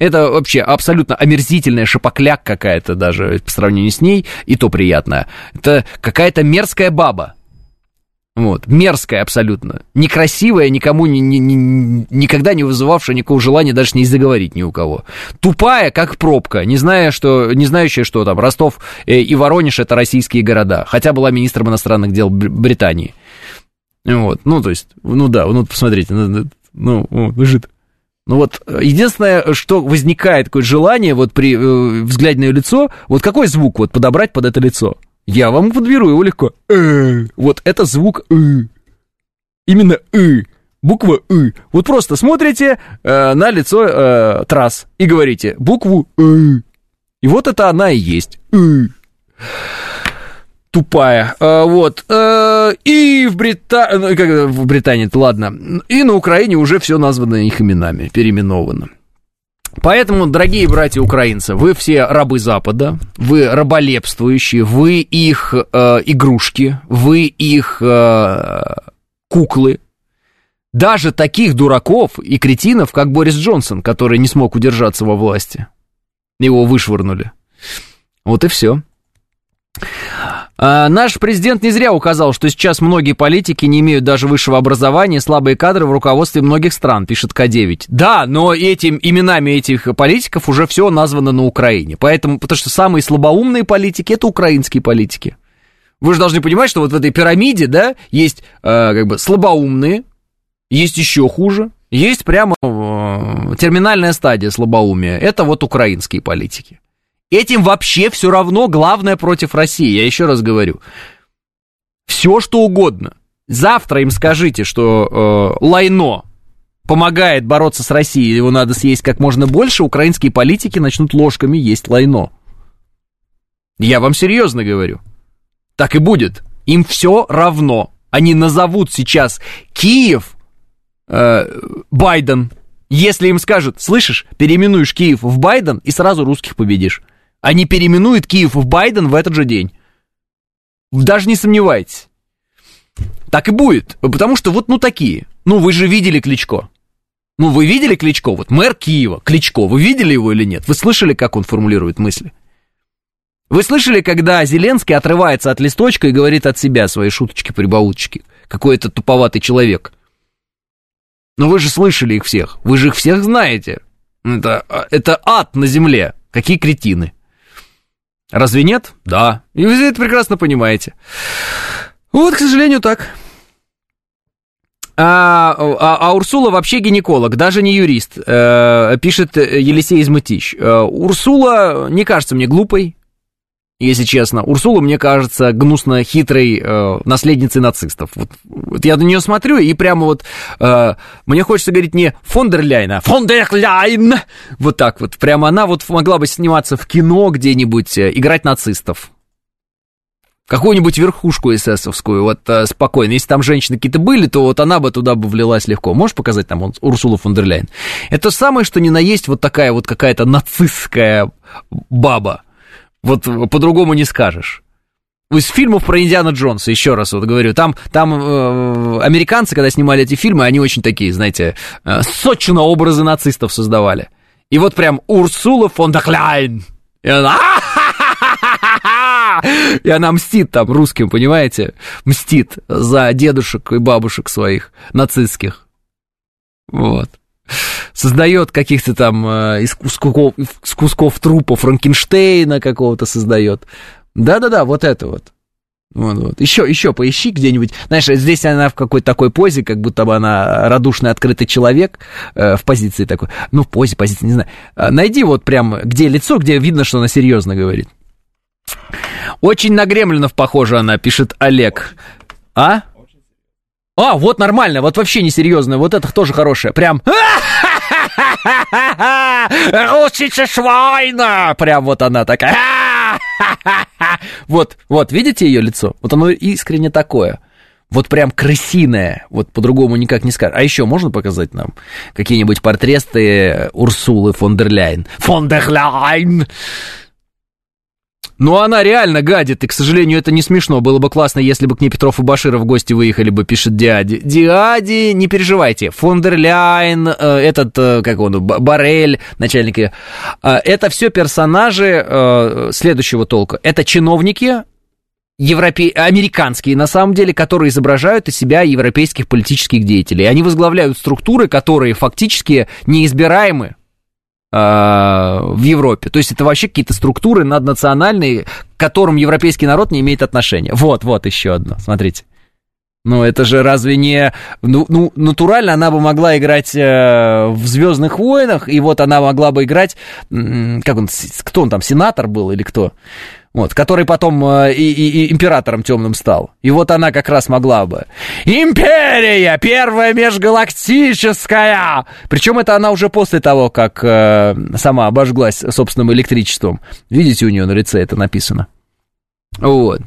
Это вообще абсолютно омерзительная шапокляк какая-то даже по сравнению с ней, и то приятная. Это какая-то мерзкая баба. Вот, мерзкая абсолютно. Некрасивая, никому ни, ни, ни, никогда не вызывавшая никакого желания даже не заговорить ни у кого. Тупая, как пробка, не, зная, что, не знающая, что там Ростов э, и Воронеж это российские города. Хотя была министром иностранных дел Британии. Вот, ну, то есть, ну да, ну, посмотрите, ну, ну, ну лежит. Ну вот, единственное, что возникает такое желание, вот при э, взгляде на ее лицо, вот какой звук вот подобрать под это лицо? Я вам подберу его легко. Э, вот это звук «ы». Именно «ы». Буква «ы». Вот просто смотрите э, на лицо э, трасс и говорите букву «ы». И вот это она и есть. «ы». Тупая. Э, вот. Э, и в, Брита... Ну, как, в Британии, ладно. И на Украине уже все названо их именами, переименовано. Поэтому, дорогие братья украинцы, вы все рабы Запада, вы раболепствующие, вы их э, игрушки, вы их э, куклы. Даже таких дураков и кретинов, как Борис Джонсон, который не смог удержаться во власти. Его вышвырнули. Вот и все. А, наш президент не зря указал, что сейчас многие политики не имеют даже высшего образования, слабые кадры в руководстве многих стран, пишет К9. Да, но этим именами этих политиков уже все названо на Украине. Поэтому, потому что самые слабоумные политики это украинские политики. Вы же должны понимать, что вот в этой пирамиде, да, есть э, как бы слабоумные, есть еще хуже, есть прямо э, терминальная стадия слабоумия. Это вот украинские политики. Этим вообще все равно главное против России, я еще раз говорю. Все что угодно. Завтра им скажите, что э, Лайно помогает бороться с Россией, его надо съесть как можно больше, украинские политики начнут ложками есть Лайно. Я вам серьезно говорю. Так и будет. Им все равно. Они назовут сейчас Киев э, Байден. Если им скажут, слышишь, переименуешь Киев в Байден и сразу русских победишь. Они переименуют Киев в Байден в этот же день. Даже не сомневайтесь. Так и будет. Потому что вот ну такие. Ну вы же видели Кличко. Ну вы видели Кличко? Вот мэр Киева, Кличко. Вы видели его или нет? Вы слышали, как он формулирует мысли? Вы слышали, когда Зеленский отрывается от листочка и говорит от себя свои шуточки-прибауточки? Какой-то туповатый человек. Но вы же слышали их всех. Вы же их всех знаете. Это, это ад на земле. Какие кретины. Разве нет? Да. И вы это прекрасно понимаете. Вот, к сожалению, так. А, а, а Урсула вообще гинеколог, даже не юрист, э, пишет Елисей Измытищ. Э, Урсула не кажется мне глупой, если честно. Урсула, мне кажется, гнусно хитрой э, наследницей нацистов. Вот, вот я на нее смотрю, и прямо вот э, мне хочется говорить не Фондерляйн, а Фондерляйн! Вот так вот. Прямо она вот могла бы сниматься в кино где-нибудь, э, играть нацистов. Какую-нибудь верхушку эсэсовскую, вот э, спокойно. Если там женщины какие-то были, то вот она бы туда бы влилась легко. Можешь показать там Урсулу фон дер? Это самое, что ни на есть вот такая вот какая-то нацистская баба. Вот по-другому не скажешь. Из фильмов про Индиана Джонса, еще раз вот говорю, там, там э, американцы, когда снимали эти фильмы, они очень такие, знаете, э, сочно образы нацистов создавали. И вот прям Урсула фон де Кляйн. И она, и она мстит там русским, понимаете? Мстит за дедушек и бабушек своих нацистских. Вот создает каких-то там э, из кусков, из кусков трупа Франкенштейна какого-то создает. Да-да-да, вот это вот. Вот, вот. Еще, еще поищи где-нибудь. Знаешь, здесь она в какой-то такой позе, как будто бы она радушный, открытый человек э, в позиции такой. Ну, в позе, позиции, не знаю. А, найди вот прям, где лицо, где видно, что она серьезно говорит. Очень на Гремлинов похожа она, пишет Олег. А? А, вот нормально, вот вообще несерьезно, вот это тоже хорошее. Прям... Русица Швайна! Прям вот она такая. Вот, вот, видите ее лицо? Вот оно искренне такое. Вот прям крысиное, вот по-другому никак не скажешь. А еще можно показать нам какие-нибудь портреты Урсулы фон дер Ляйн? Фон дер Ляйн! Ну, она реально гадит, и, к сожалению, это не смешно. Было бы классно, если бы к ней Петров и Баширов в гости выехали бы, пишет Диади. Диади, не переживайте. Фондерляйн, э, этот, э, как он, Барель, начальник. Э, это все персонажи э, следующего толка. Это чиновники, европе... американские, на самом деле, которые изображают из себя европейских политических деятелей. Они возглавляют структуры, которые фактически неизбираемы в Европе. То есть это вообще какие-то структуры наднациональные, к которым европейский народ не имеет отношения. Вот, вот еще одно, смотрите. Ну, это же разве не... Ну, ну натурально она бы могла играть э, в «Звездных войнах», и вот она могла бы играть... Как он, кто он там, сенатор был или кто? вот, который потом э, и, и, и императором темным стал. И вот она как раз могла бы. Империя! Первая межгалактическая! Причем это она уже после того, как э, сама обожглась собственным электричеством. Видите, у нее на лице это написано. Вот.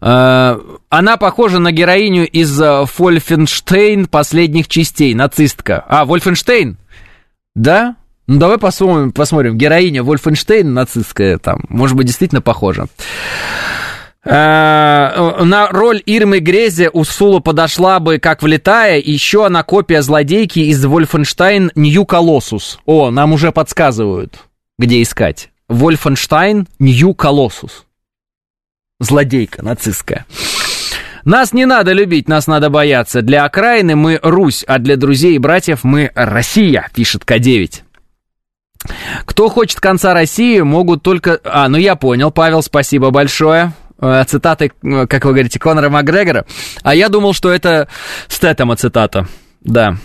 Э, она похожа на героиню из э, Фольфенштейн последних частей, нацистка. А, Вольфенштейн? Да? Ну, давай посмотрим, посмотрим. Героиня Вольфенштейн нацистская там, может быть, действительно похожа. Э, на роль Ирмы Грезе Урсула подошла бы как влетая. Еще она копия злодейки из Вольфенштейн Нью Колоссус. О, нам уже подсказывают, где искать. Вольфенштайн Нью Колоссус. Злодейка нацистская. Нас не надо любить, нас надо бояться. Для окраины мы Русь, а для друзей и братьев мы Россия, пишет К9. Кто хочет конца России, могут только... А, ну я понял, Павел, спасибо большое. Э, цитаты, э, как вы говорите, Конора Макгрегора. А я думал, что это Стэттема цитата. Да.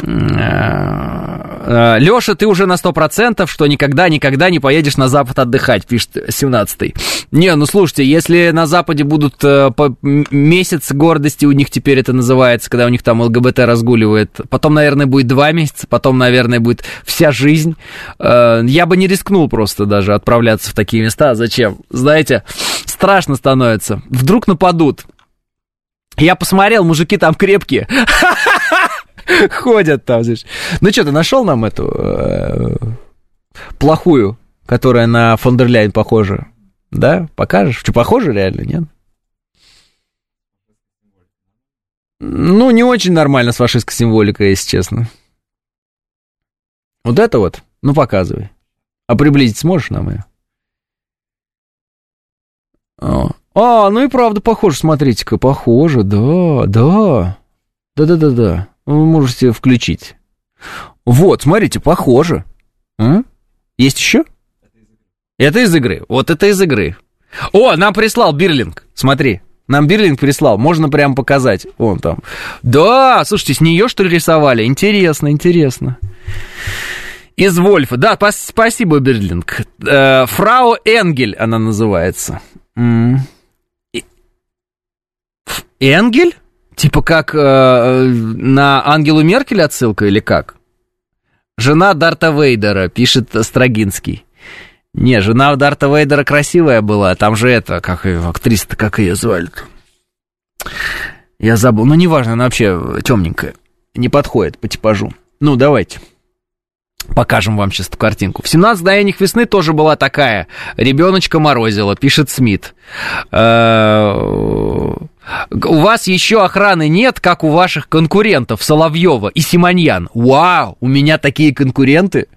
Э, Леша, ты уже на 100%, что никогда-никогда не поедешь на Запад отдыхать, пишет 17-й. Не, ну слушайте, если на Западе будут по месяц гордости, у них теперь это называется, когда у них там ЛГБТ разгуливает, потом, наверное, будет два месяца, потом, наверное, будет вся жизнь, я бы не рискнул просто даже отправляться в такие места. Зачем? Знаете, страшно становится. Вдруг нападут. Я посмотрел, мужики там крепкие. Ходят там, знаешь. Ну что, ты нашел нам эту э, плохую, которая на Фондерляйн похожа? Да? Покажешь? Что, похоже реально, нет? Ну, не очень нормально с фашистской символикой, если честно. Вот это вот? Ну, показывай. А приблизить сможешь нам ее? О. А, ну и правда похоже, смотрите-ка, похоже, да, да. Да-да-да-да. Вы можете включить. Вот, смотрите, похоже. А? Есть еще? Это из игры. Вот это из игры. О, нам прислал Бирлинг. Смотри. Нам Бирлинг прислал. Можно прям показать. Вон там. Да, слушайте, с нее что ли рисовали? Интересно, интересно. Из Вольфа. Да, спасибо, Бирлинг. Э, Фрау Энгель она называется. Энгель? Типа как э, на Ангелу Меркель отсылка или как? Жена Дарта Вейдера, пишет Строгинский. Не, жена Дарта Вейдера красивая была, там же это, как ее, актриса-то, как ее звали-то? Я забыл, ну неважно, она вообще темненькая, не подходит по типажу. Ну, давайте. Покажем вам сейчас эту картинку. В 17 мгновениях весны тоже была такая. Ребеночка морозила, пишет Смит. Э, у вас еще охраны нет, как у ваших конкурентов Соловьева и Симоньян. Вау, у меня такие конкуренты.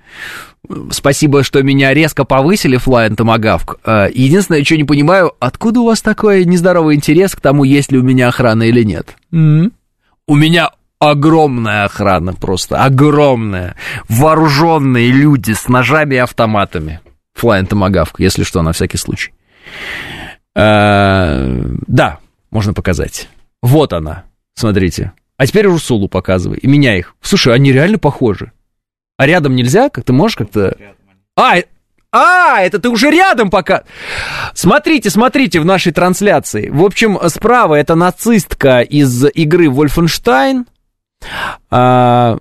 Спасибо, что меня резко повысили, Флайн Томагавк. Э, единственное, что не понимаю, откуда у вас такой нездоровый интерес к тому, есть ли у меня охрана или нет? Mm-hmm. У меня огромная охрана просто, огромная. Вооруженные люди с ножами и автоматами. Флайн Томагавк, если что, на всякий случай. Э, да, можно показать. Вот она, смотрите. А теперь Урсулу показывай, и меня их. Слушай, они реально похожи. А рядом нельзя? Как ты можешь как-то... А, а, это ты уже рядом пока. Смотрите, смотрите в нашей трансляции. В общем, справа это нацистка из игры Wolfenstein. А,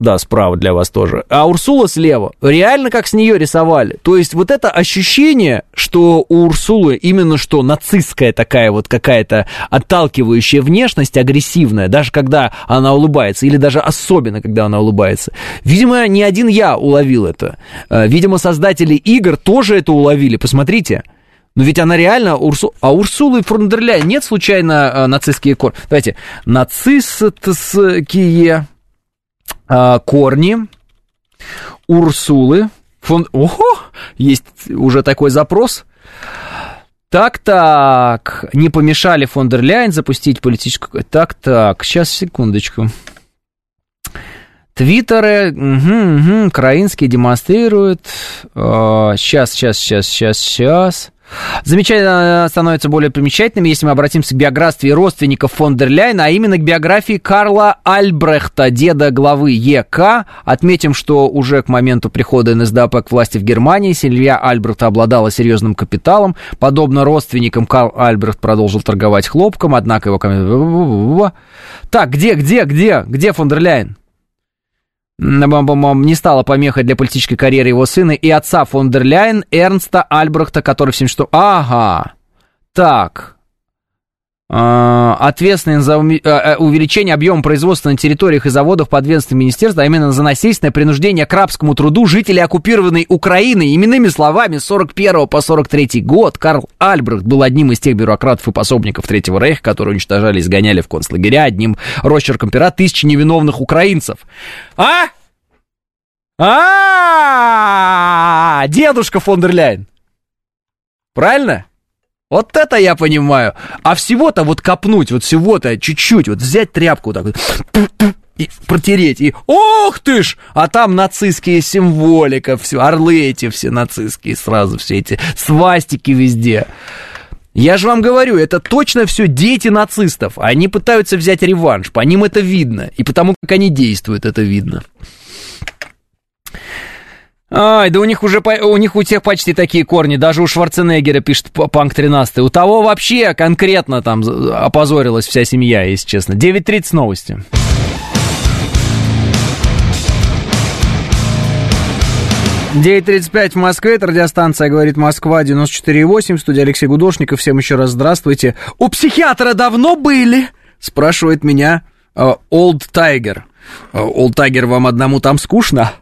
да, справа для вас тоже. А Урсула слева. Реально как с нее рисовали. То есть вот это ощущение, что у Урсулы именно что нацистская такая вот какая-то отталкивающая внешность, агрессивная, даже когда она улыбается, или даже особенно, когда она улыбается. Видимо, не один я уловил это. А, видимо, создатели игр тоже это уловили. Посмотрите. Но ведь она реально... Урсу... А Урсулы фон дер Ляйен нет случайно э, нацистские корни? Давайте. Нацистские э, корни Урсулы. Фон... Ого! Есть уже такой запрос. Так-так, не помешали фон дер Ляйен запустить политическую... Так-так, сейчас, секундочку. Твиттеры, угу, угу, украинские демонстрируют. Сейчас, сейчас, сейчас, сейчас, сейчас. Замечательно становится более примечательными, если мы обратимся к биографии родственников фон дер Ляйна, а именно к биографии Карла Альбрехта, деда главы ЕК. Отметим, что уже к моменту прихода НСДАП к власти в Германии семья Альбрехта обладала серьезным капиталом. Подобно родственникам, Карл Альбрехт продолжил торговать хлопком, однако его... Так, где, где, где, где фон дер Ляйн? Не стала помехой для политической карьеры его сына и отца фон дер Ляйен Эрнста Альбрехта, который в 76... Ага, так, а, ответственен за э, э, увеличение объема производства на территориях и заводах подведомства министерства, а именно за насильственное принуждение к рабскому труду жителей оккупированной Украины. Именными словами, с 41 по 43 год Карл Альбрехт был одним из тех бюрократов и пособников Третьего Рейха, которые уничтожали и сгоняли в концлагеря одним росчерком пера тысячи невиновных украинцев. -а, -а! Дедушка фон дер Ляйн. Правильно? Вот это я понимаю. А всего-то вот копнуть, вот всего-то чуть-чуть, вот взять тряпку так вот, и протереть, и ох ты ж! А там нацистские символика, все, орлы эти все нацистские сразу, все эти свастики везде. Я же вам говорю, это точно все дети нацистов. Они пытаются взять реванш, по ним это видно. И потому как они действуют, это видно. Ай, да у них уже, у них у всех почти такие корни, даже у Шварценеггера пишет Панк 13. У того вообще конкретно там опозорилась вся семья, если честно. 9.30 новости. 9.35 в Москве, это радиостанция «Говорит Москва», 94.8, студия Алексей Гудошников, всем еще раз здравствуйте. У психиатра давно были? Спрашивает меня Олд Тайгер. Олд Тайгер, вам одному там скучно?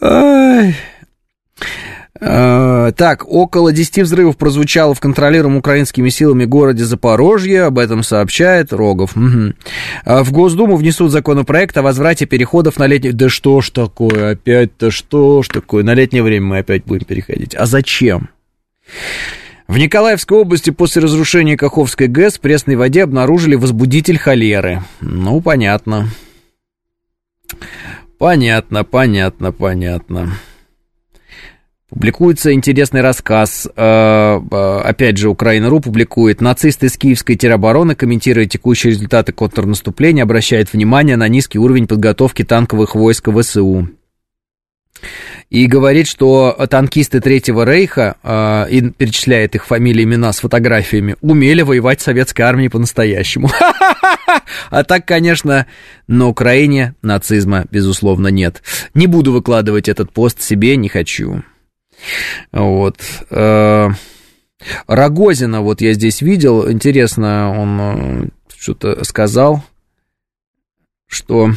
Ай. Э, так, около 10 взрывов прозвучало в контролируемом украинскими силами городе Запорожье, об этом сообщает Рогов. Угу. В Госдуму внесут законопроект о возврате переходов на летнее... Да что ж такое, опять-то что ж такое, на летнее время мы опять будем переходить. А зачем? В Николаевской области после разрушения Каховской ГЭС в пресной воде обнаружили возбудитель холеры. Ну, понятно. Понятно, понятно, понятно. Публикуется интересный рассказ, э, э, опять же, Украина.ру публикует. Нацисты из киевской теробороны, комментируя текущие результаты контрнаступления, обращают внимание на низкий уровень подготовки танковых войск ВСУ. И говорит, что танкисты Третьего Рейха, э, и перечисляет их фамилии, имена с фотографиями, умели воевать в советской армии по-настоящему. А так, конечно, на Украине нацизма, безусловно, нет. Не буду выкладывать этот пост себе, не хочу. Вот. Э, Рогозина, вот я здесь видел, интересно, он э, что-то сказал, что...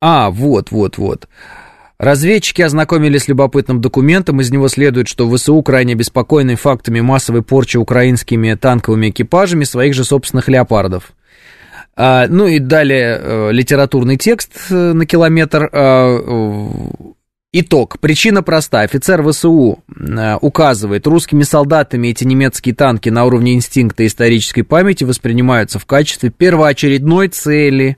А, вот, вот, вот. Разведчики ознакомились с любопытным документом. Из него следует, что ВСУ крайне обеспокоены фактами массовой порчи украинскими танковыми экипажами своих же собственных леопардов. А, ну и далее э, литературный текст э, на километр. А, Итог. Причина проста. Офицер ВСУ э, указывает, русскими солдатами эти немецкие танки на уровне инстинкта и исторической памяти воспринимаются в качестве первоочередной цели.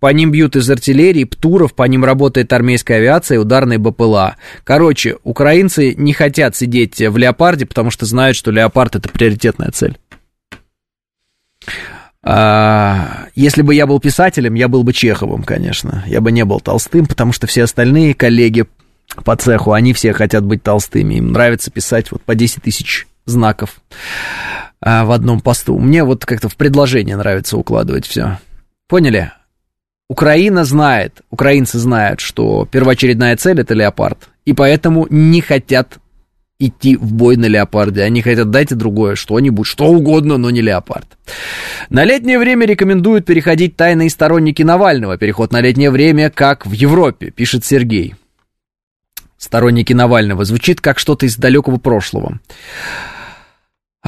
По ним бьют из артиллерии, птуров, по ним работает армейская авиация ударные БПЛА. Короче, украинцы не хотят сидеть в леопарде, потому что знают, что леопард это приоритетная цель. А, если бы я был писателем, я был бы Чеховым, конечно. Я бы не был Толстым, потому что все остальные коллеги по цеху, они все хотят быть толстыми, им нравится писать вот по 10 тысяч знаков а, в одном посту. Мне вот как-то в предложение нравится укладывать все. Поняли? Украина знает, украинцы знают, что первоочередная цель это леопард, и поэтому не хотят идти в бой на леопарде. Они хотят дайте другое, что-нибудь, что угодно, но не леопард. На летнее время рекомендуют переходить тайные сторонники Навального. Переход на летнее время, как в Европе, пишет Сергей сторонники Навального, звучит как что-то из далекого прошлого.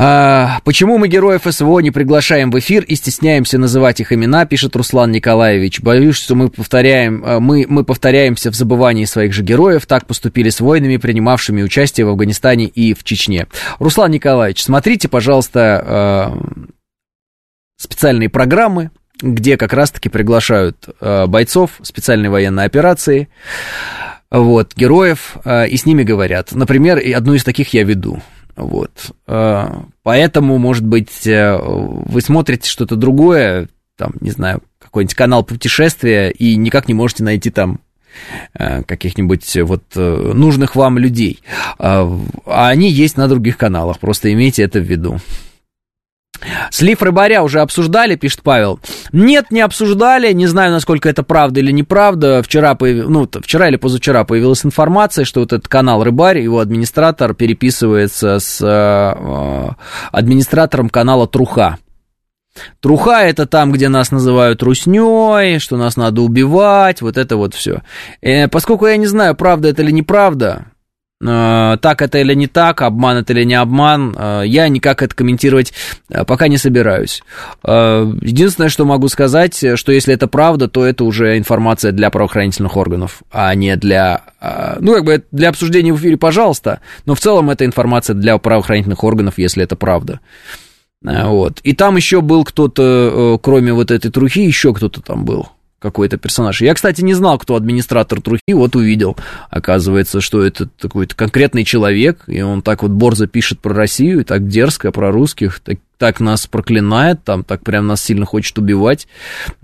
А, почему мы героев СВО не приглашаем в эфир и стесняемся называть их имена, пишет Руслан Николаевич. Боюсь, что мы повторяем, а, мы, мы повторяемся в забывании своих же героев. Так поступили с воинами, принимавшими участие в Афганистане и в Чечне. Руслан Николаевич, смотрите, пожалуйста, а, специальные программы, где как раз-таки приглашают а, бойцов специальной военной операции вот, героев, и с ними говорят. Например, одну из таких я веду. Вот. Э, поэтому, может быть, э, вы смотрите что-то другое, там, не знаю, какой-нибудь канал путешествия, и никак не можете найти там каких-нибудь вот нужных вам людей. А они есть на других каналах, просто имейте это в виду. Слив рыбаря уже обсуждали, пишет Павел. Нет, не обсуждали, не знаю, насколько это правда или неправда. Вчера, появ... ну, вчера или позавчера появилась информация, что вот этот канал Рыбарь, его администратор переписывается с э, администратором канала Труха. Труха это там, где нас называют русней, что нас надо убивать, вот это вот все. Э, поскольку я не знаю, правда это или неправда, Э, так это или не так, обман это или не обман, э, я никак это комментировать э, пока не собираюсь. Единственное, что могу сказать, что если это правда, то это уже информация для правоохранительных органов, а не для... Ну, как бы для обсуждения в эфире, пожалуйста, но в целом это информация для правоохранительных органов, если это правда. Вот. И там еще был кто-то, кроме вот этой трухи, еще кто-то там был какой-то персонаж. Я, кстати, не знал, кто администратор Трухи, вот увидел. Оказывается, что это такой-то конкретный человек, и он так вот борзо пишет про Россию, и так дерзко про русских, так, так нас проклинает, там так прям нас сильно хочет убивать.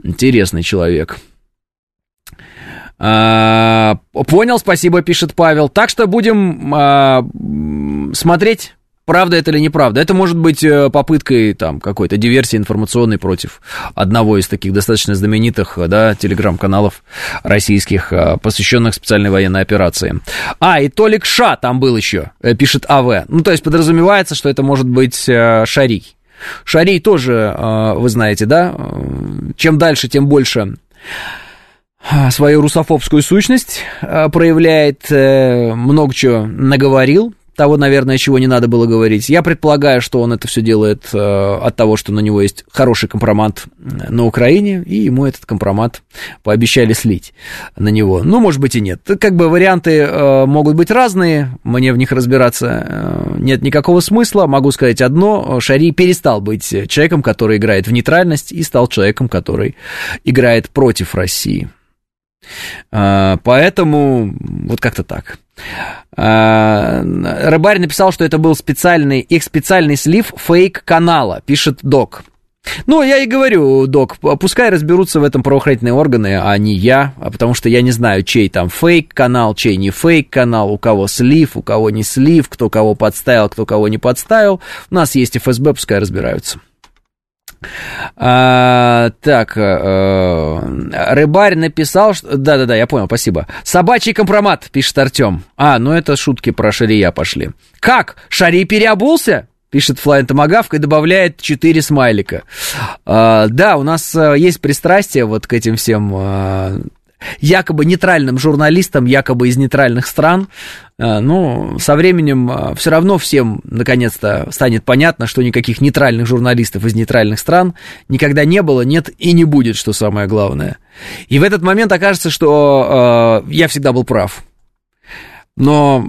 Интересный человек. А, понял, спасибо, пишет Павел. Так что будем а, смотреть правда это или неправда. Это может быть э, попыткой там какой-то диверсии информационной против одного из таких достаточно знаменитых, да, телеграм-каналов российских, э, посвященных специальной военной операции. А, и Толик Ша там был еще, э, пишет АВ. Ну, то есть подразумевается, что это может быть Шарий. Шарий тоже, вы знаете, да, чем дальше, тем больше свою русофобскую сущность проявляет, много чего наговорил, того, наверное, чего не надо было говорить. Я предполагаю, что он это все делает э, от того, что на него есть хороший компромат на Украине, и ему этот компромат пообещали слить на него. Ну, может быть и нет. Как бы варианты э, могут быть разные, мне в них разбираться э, нет никакого смысла. Могу сказать одно, Шари перестал быть человеком, который играет в нейтральность, и стал человеком, который играет против России. Э, поэтому вот как-то так. А, Рыбарь написал, что это был специальный, их специальный слив фейк-канала, пишет Док. Ну, я и говорю, док, пускай разберутся в этом правоохранительные органы, а не я, а потому что я не знаю, чей там фейк-канал, чей не фейк-канал, у кого слив, у кого не слив, кто кого подставил, кто кого не подставил. У нас есть ФСБ, пускай разбираются. А, так, а, рыбарь написал, что... Да-да-да, я понял, спасибо. Собачий компромат, пишет Артем. А, ну это шутки про Шария пошли. Как? Шари переобулся? Пишет Флайн Томагавк и добавляет 4 смайлика. А, да, у нас а, есть пристрастие вот к этим всем а, якобы нейтральным журналистам, якобы из нейтральных стран. Э, ну, со временем э, все равно всем, наконец-то, станет понятно, что никаких нейтральных журналистов из нейтральных стран никогда не было, нет и не будет, что самое главное. И в этот момент окажется, что э, я всегда был прав. Но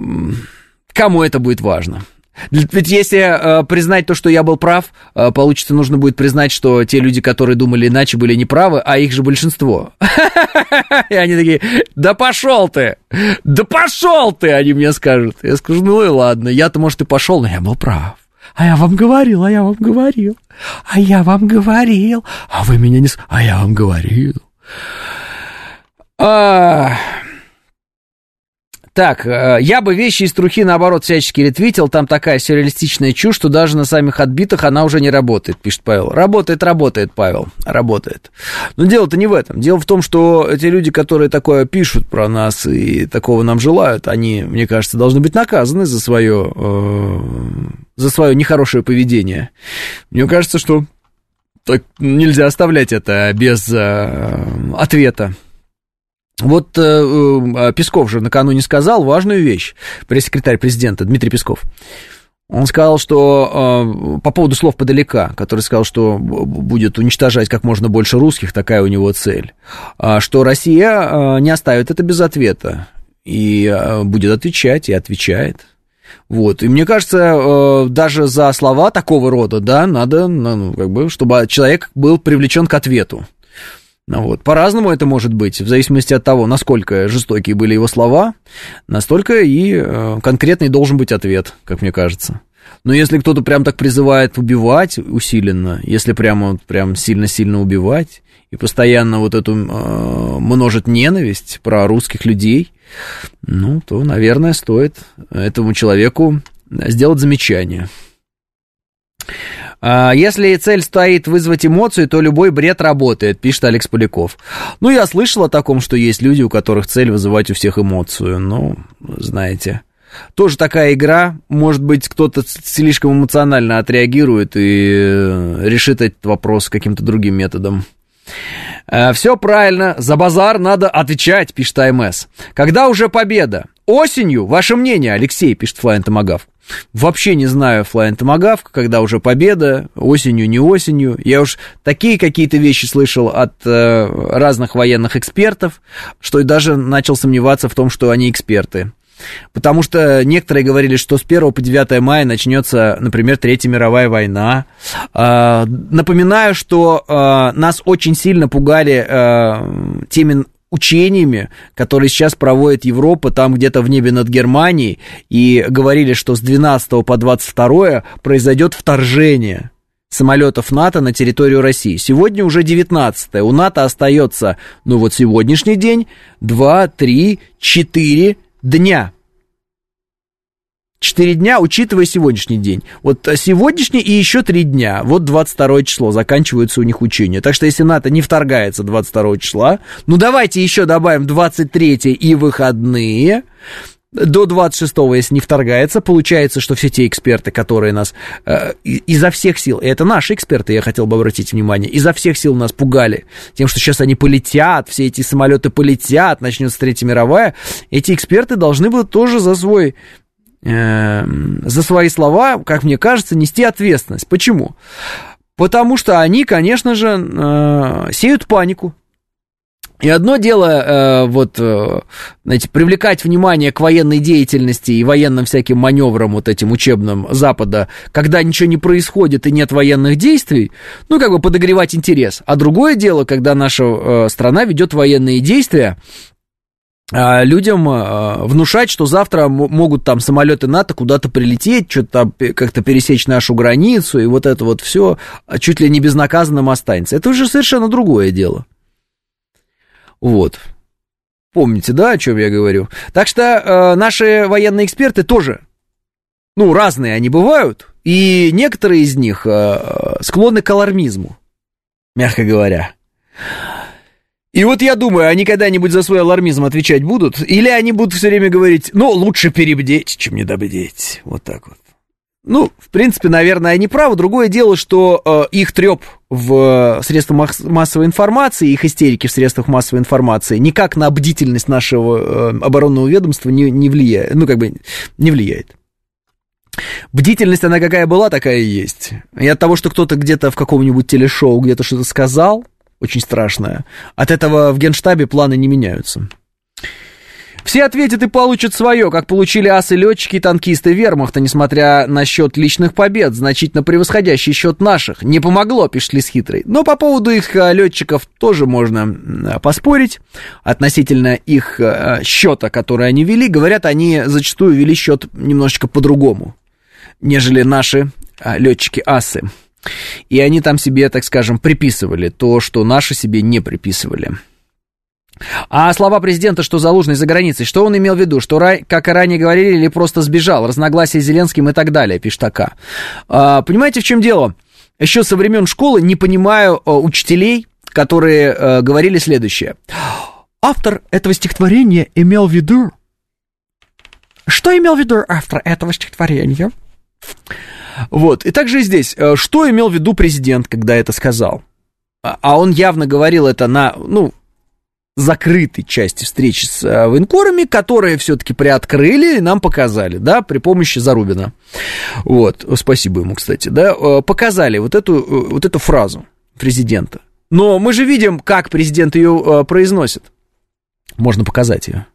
кому это будет важно? Ведь если э, признать то, что я был прав, э, получится, нужно будет признать, что те люди, которые думали иначе, были неправы, а их же большинство. И они такие, да пошел ты, да пошел ты, они мне скажут. Я скажу, ну и ладно, я-то, может, и пошел, но я был прав. А я вам говорил, а я вам говорил, а я вам говорил, а вы меня не... А я вам говорил. А... Так, э, я бы вещи из трухи, наоборот, всячески ретвитил. Там такая сюрреалистичная чушь, что даже на самих отбитых она уже не работает, пишет Павел. Работает, работает, Павел, работает. Но дело-то не в этом. Дело в том, что эти люди, которые такое пишут про нас и такого нам желают, они, мне кажется, должны быть наказаны за свое, э, за свое нехорошее поведение. Мне кажется, что так нельзя оставлять это без э, ответа. Вот э, э, Песков же накануне сказал важную вещь, пресс-секретарь президента Дмитрий Песков. Он сказал, что э, по поводу слов подалека, который сказал, что будет уничтожать как можно больше русских, такая у него цель, э, что Россия э, не оставит это без ответа и э, будет отвечать и отвечает. Вот, и мне кажется, э, даже за слова такого рода, да, надо, ну, как бы, чтобы человек был привлечен к ответу. Ну вот. По-разному это может быть, в зависимости от того, насколько жестокие были его слова, настолько и э, конкретный должен быть ответ, как мне кажется. Но если кто-то прям так призывает убивать усиленно, если прямо прям сильно-сильно убивать и постоянно вот эту э, множит ненависть про русских людей, ну, то, наверное, стоит этому человеку сделать замечание. А, если цель стоит вызвать эмоции, то любой бред работает, пишет Алекс Поляков. Ну, я слышал о таком, что есть люди, у которых цель вызывать у всех эмоцию. Ну, знаете, тоже такая игра. Может быть, кто-то слишком эмоционально отреагирует и э, решит этот вопрос каким-то другим методом. Э, Все правильно, за базар надо отвечать, пишет АМС. Когда уже победа? осенью, ваше мнение, Алексей, пишет Флайн Томагавк. Вообще не знаю Флайн Томагавк, когда уже победа, осенью, не осенью. Я уж такие какие-то вещи слышал от э, разных военных экспертов, что даже начал сомневаться в том, что они эксперты. Потому что некоторые говорили, что с 1 по 9 мая начнется, например, Третья мировая война. Э, напоминаю, что э, нас очень сильно пугали э, теми учениями, которые сейчас проводит Европа там где-то в небе над Германией, и говорили, что с 12 по 22 произойдет вторжение самолетов НАТО на территорию России. Сегодня уже 19 -е. У НАТО остается, ну вот сегодняшний день, 2, 3, 4 дня Четыре дня, учитывая сегодняшний день. Вот сегодняшний и еще три дня. Вот 22 число заканчиваются у них учения. Так что если НАТО не вторгается 22 числа, ну давайте еще добавим 23 и выходные. До 26-го, если не вторгается, получается, что все те эксперты, которые нас э, изо всех сил, и это наши эксперты, я хотел бы обратить внимание, изо всех сил нас пугали тем, что сейчас они полетят, все эти самолеты полетят, начнется Третья мировая, эти эксперты должны будут тоже за свой Эм, за свои слова, как мне кажется, нести ответственность. Почему? Потому что они, конечно же, э, сеют панику. И одно дело, э, вот, э, знаете, привлекать внимание к военной деятельности и военным всяким маневрам вот этим учебным Запада, когда ничего не происходит и нет военных действий, ну, как бы подогревать интерес. А другое дело, когда наша страна ведет военные действия, людям а, внушать, что завтра могут там самолеты НАТО куда-то прилететь, что-то там как-то пересечь нашу границу, и вот это вот все чуть ли не безнаказанным останется. Это уже совершенно другое дело. Вот. Помните, да, о чем я говорю? Так что э, наши военные эксперты тоже, ну, разные они бывают, и некоторые из них э, склонны к алармизму, мягко говоря. И вот я думаю, они когда-нибудь за свой алармизм отвечать будут? Или они будут все время говорить, ну, лучше перебдеть, чем недобдеть. Вот так вот. Ну, в принципе, наверное, они правы. Другое дело, что э, их треп в средствах массовой информации, их истерики в средствах массовой информации никак на бдительность нашего э, оборонного ведомства не, не влияет. Ну, как бы не влияет. Бдительность, она какая была, такая и есть. И от того, что кто-то где-то в каком-нибудь телешоу где-то что-то сказал, очень страшная. От этого в генштабе планы не меняются. Все ответят и получат свое, как получили асы-летчики и танкисты вермахта, несмотря на счет личных побед, значительно превосходящий счет наших. Не помогло, пишет Лис Хитрый. Но по поводу их э, летчиков тоже можно поспорить. Относительно их э, счета, который они вели, говорят, они зачастую вели счет немножечко по-другому, нежели наши э, летчики-асы. И они там себе, так скажем, приписывали то, что наши себе не приписывали. А слова президента, что Залужный за границей, что он имел в виду? Что, как и ранее говорили, или просто сбежал? Разногласия с Зеленским и так далее, пишет АК. А, понимаете, в чем дело? Еще со времен школы не понимаю а, учителей, которые а, говорили следующее. Автор этого стихотворения имел в виду... Что имел в виду автор этого стихотворения? Вот. И также здесь. Э, что имел в виду президент, когда это сказал? А, а он явно говорил это на, ну, закрытой части встречи с э, военкорами, которые все-таки приоткрыли и нам показали, да, при помощи Зарубина. Вот, спасибо ему, кстати, да, э, показали вот эту, вот эту фразу президента. Но мы же видим, как президент ее произносит. Можно показать ее.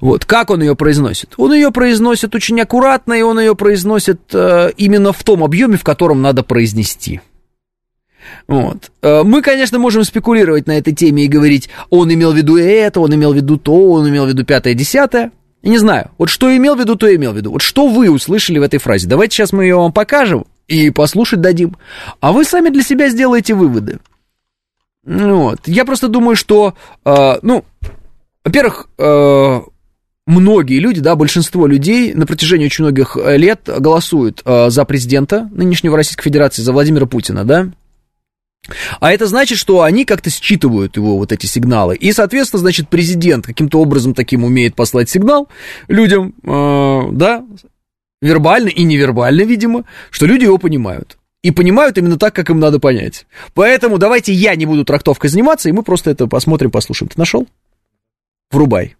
Вот, как он ее произносит? Он ее произносит очень аккуратно, и он ее произносит э, именно в том объеме, в котором надо произнести. Вот. Э, мы, конечно, можем спекулировать на этой теме и говорить, он имел в виду это, он имел в виду то, он имел в виду пятое, десятое. Не знаю, вот что имел в виду, то имел в виду. Вот что вы услышали в этой фразе? Давайте сейчас мы ее вам покажем и послушать дадим. А вы сами для себя сделаете выводы. Вот. Я просто думаю, что, э, ну, во-первых, э, многие люди, да, большинство людей на протяжении очень многих э, лет голосуют э, за президента нынешнего Российской Федерации, за Владимира Путина, да. А это значит, что они как-то считывают его вот эти сигналы. И, соответственно, значит, президент каким-то образом таким умеет послать сигнал людям, да, вербально и невербально, видимо, что люди его понимают. И понимают именно так, как им надо понять. Поэтому давайте я не буду трактовкой заниматься, и мы просто это посмотрим, послушаем. Ты нашел? Врубай.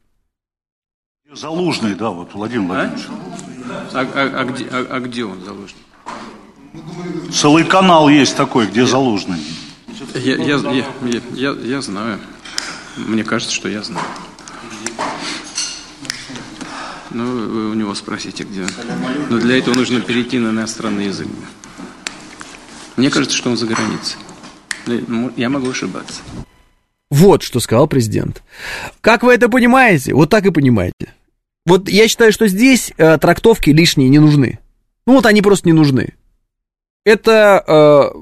Залужный, да, вот Владимир Владимирович. А, а, а, где, а, а где он Залужный? Целый канал есть такой, где Залужный. Я, я, я, я, я, я знаю. Мне кажется, что я знаю. Ну, вы у него спросите, где он. Но для этого нужно перейти на иностранный язык. Мне кажется, что он за границей. Я могу ошибаться. Вот что сказал президент. Как вы это понимаете? Вот так и понимаете. Вот я считаю, что здесь э, трактовки лишние не нужны. Ну вот они просто не нужны. Это, э,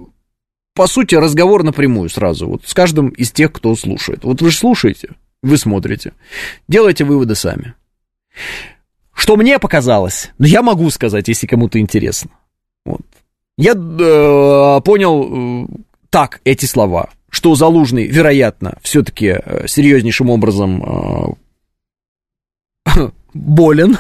по сути, разговор напрямую сразу. Вот с каждым из тех, кто слушает. Вот вы же слушаете, вы смотрите. Делайте выводы сами. Что мне показалось, но я могу сказать, если кому-то интересно. Вот. Я э, понял э, так эти слова, что Залужный, вероятно, все-таки э, серьезнейшим образом э, болен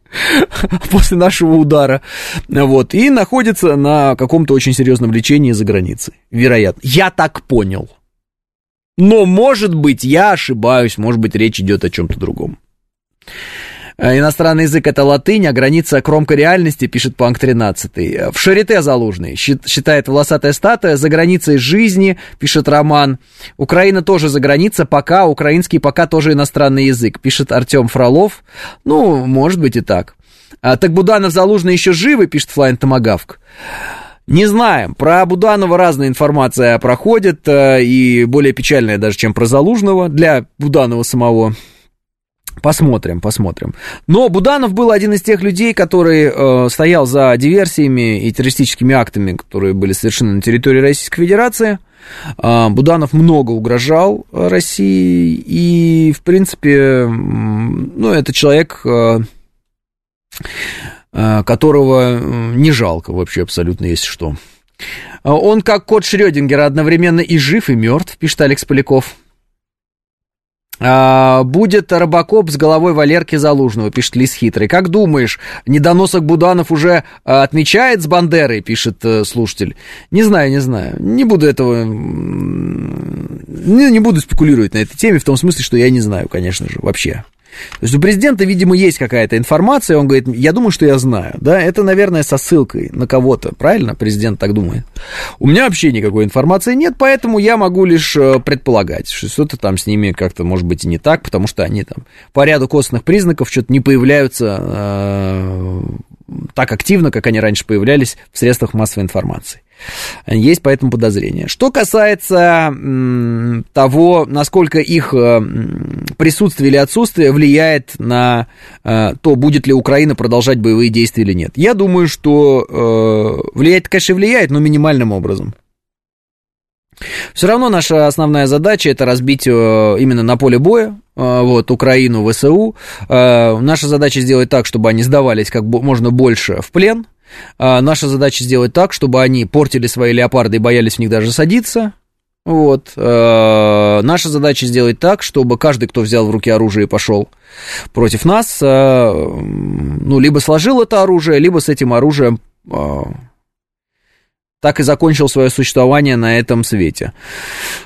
после нашего удара, вот, и находится на каком-то очень серьезном лечении за границей, вероятно. Я так понял. Но, может быть, я ошибаюсь, может быть, речь идет о чем-то другом. Э, иностранный язык это латынь, а граница кромка реальности, пишет Панк 13. В Шарите залужный, считает волосатая статуя, за границей жизни, пишет Роман. Украина тоже за граница, пока, украинский пока тоже иностранный язык, пишет Артем Фролов. Ну, может быть и так. А, так Буданов Залужный еще живы, пишет Флайн Томагавк. Не знаем. Про Буданова разная информация проходит, э, и более печальная даже, чем про Залужного, для Буданова самого. Посмотрим, посмотрим. Но Буданов был один из тех людей, который э, стоял за диверсиями и террористическими актами, которые были совершены на территории Российской Федерации. Э, Буданов много угрожал России, и, в принципе, ну, это человек, э, э, которого не жалко вообще абсолютно, если что. Он как кот Шрёдингера одновременно и жив, и мертв, пишет Алекс Поляков. А, будет Робокоп с головой Валерки Залужного, пишет Лис Хитрый. Как думаешь, недоносок Буданов уже а, отмечает с Бандерой, пишет э, слушатель. Не знаю, не знаю. Не буду этого... Не, не буду спекулировать на этой теме, в том смысле, что я не знаю, конечно же, вообще. То есть у президента, видимо, есть какая-то информация, он говорит, я думаю, что я знаю, да, это, наверное, со ссылкой на кого-то, правильно? Президент так думает. У меня вообще никакой информации нет, поэтому я могу лишь э, предполагать, что что-то там с ними как-то, может быть, и не так, потому что они там по ряду костных признаков что-то не появляются э, так активно, как они раньше появлялись в средствах массовой информации. Есть поэтому подозрение. Что касается того, насколько их э, присутствие или отсутствие влияет на э, то, будет ли Украина продолжать боевые действия или нет. Я думаю, что э, влияет, конечно, влияет, но минимальным образом. Все равно наша основная задача это разбить именно на поле боя вот, Украину, ВСУ. Наша задача сделать так, чтобы они сдавались как можно больше в плен, наша задача сделать так, чтобы они портили свои леопарды и боялись в них даже садиться. Вот. Наша задача сделать так, чтобы каждый, кто взял в руки оружие и пошел против нас, ну, либо сложил это оружие, либо с этим оружием так и закончил свое существование на этом свете.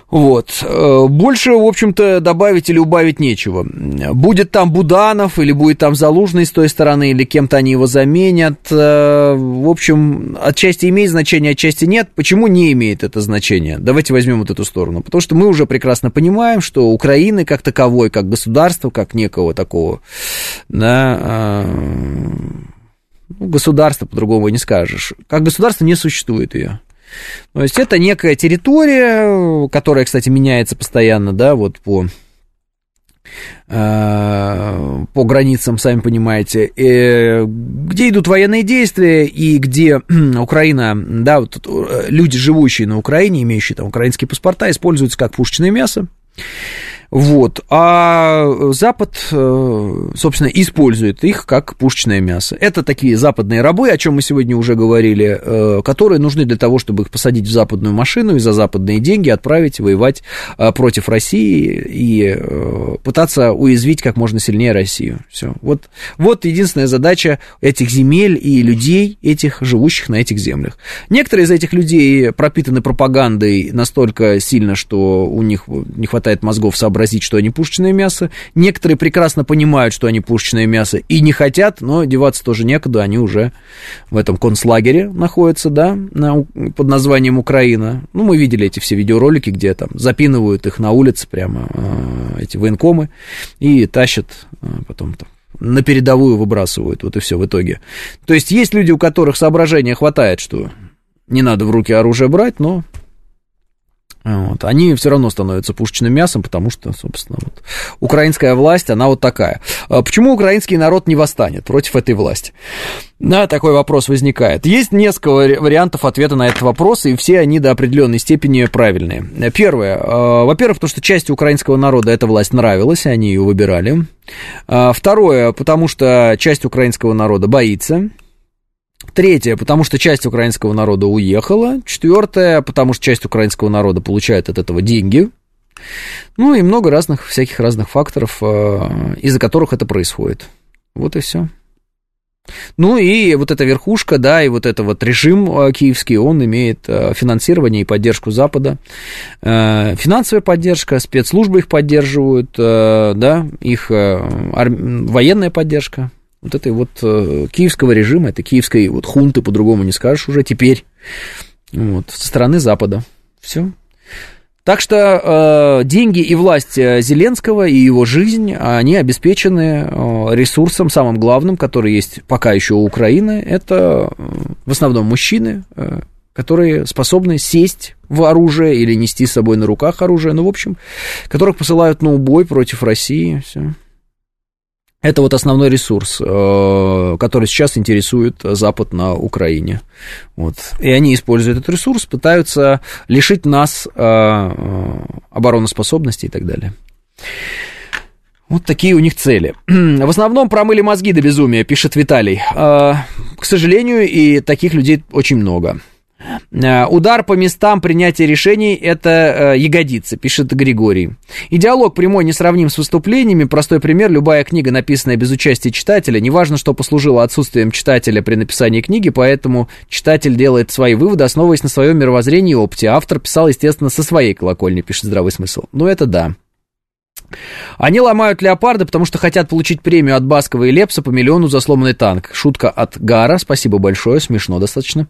Вот. Э, больше, в общем-то, добавить или убавить нечего. Будет там Буданов, или будет там Залужный с той стороны, или кем-то они его заменят. Э, в общем, отчасти имеет значение, отчасти нет. Почему не имеет это значение? Давайте возьмем вот эту сторону. Потому что мы уже прекрасно понимаем, что Украины как таковой, как государства, как некого такого, да, э, ну, государство по-другому не скажешь. Как государство не существует ее. То есть это некая территория, которая, кстати, меняется постоянно, да, вот по э, по границам, сами понимаете, э, где идут военные действия и где Украина, да, вот э, люди, живущие на Украине, имеющие там украинские паспорта, используются как пушечное мясо. Вот. А Запад, э, собственно, использует их как пушечное мясо. Это такие западные рабы, о чем мы сегодня уже говорили, э, которые нужны для того, чтобы их посадить в западную машину и за западные деньги отправить воевать э, против России и пытаться уязвить как можно сильнее Россию. Все. Вот, вот единственная задача этих земель и людей, этих живущих на этих землях. Некоторые из этих людей пропитаны пропагандой настолько сильно, что у них не хватает мозгов собрать сообразить, что они пушечное мясо. Некоторые прекрасно понимают, что они пушечное мясо и не хотят, но деваться тоже некуда, они уже в этом концлагере находятся, да, на, под названием Украина. Ну, мы видели эти все видеоролики, где там запинывают их на улице прямо, э, эти военкомы, и тащат э, потом там на передовую выбрасывают, вот и все в итоге. То есть есть люди, у которых соображения хватает, что не надо в руки оружие брать, но вот. Они все равно становятся пушечным мясом, потому что, собственно, вот, украинская власть, она вот такая. А почему украинский народ не восстанет против этой власти? Да, такой вопрос возникает. Есть несколько вариантов ответа на этот вопрос, и все они до определенной степени правильные. Первое. А, во-первых, потому что части украинского народа эта власть нравилась, они ее выбирали. А, второе, потому что часть украинского народа боится Третье, потому что часть украинского народа уехала. Четвертое, потому что часть украинского народа получает от этого деньги. Ну и много разных, всяких разных факторов, э, из-за которых это происходит. Вот и все. Ну и вот эта верхушка, да, и вот этот вот режим э, киевский, он имеет э, финансирование и поддержку Запада. Финансовая поддержка, спецслужбы их поддерживают, да, их военная поддержка, вот этой вот э, киевского режима, этой киевской вот хунты, по-другому не скажешь уже теперь, вот, со стороны Запада. Все. Так что э, деньги и власть э, Зеленского и его жизнь, они обеспечены э, ресурсом самым главным, который есть пока еще у Украины. Это э, в основном мужчины, э, которые способны сесть в оружие или нести с собой на руках оружие, ну, в общем, которых посылают на убой против России. Все. Это вот основной ресурс, э, который сейчас интересует Запад на Украине. Вот. И они используют этот ресурс, пытаются лишить нас э, э, обороноспособности и так далее. Вот такие у них цели. В основном промыли мозги до безумия, пишет Виталий. К сожалению, и таких людей очень много. Э, удар по местам принятия решений – это э, ягодицы, пишет Григорий. И диалог прямой не сравним с выступлениями. Простой пример – любая книга, написанная без участия читателя, неважно, что послужило отсутствием читателя при написании книги, поэтому читатель делает свои выводы, основываясь на своем мировоззрении и опыте. Автор писал, естественно, со своей колокольни, пишет здравый смысл. Ну, это да. Они ломают леопарда, потому что хотят получить премию от Баскова и Лепса по миллиону за сломанный танк. Шутка от Гара, спасибо большое, смешно достаточно.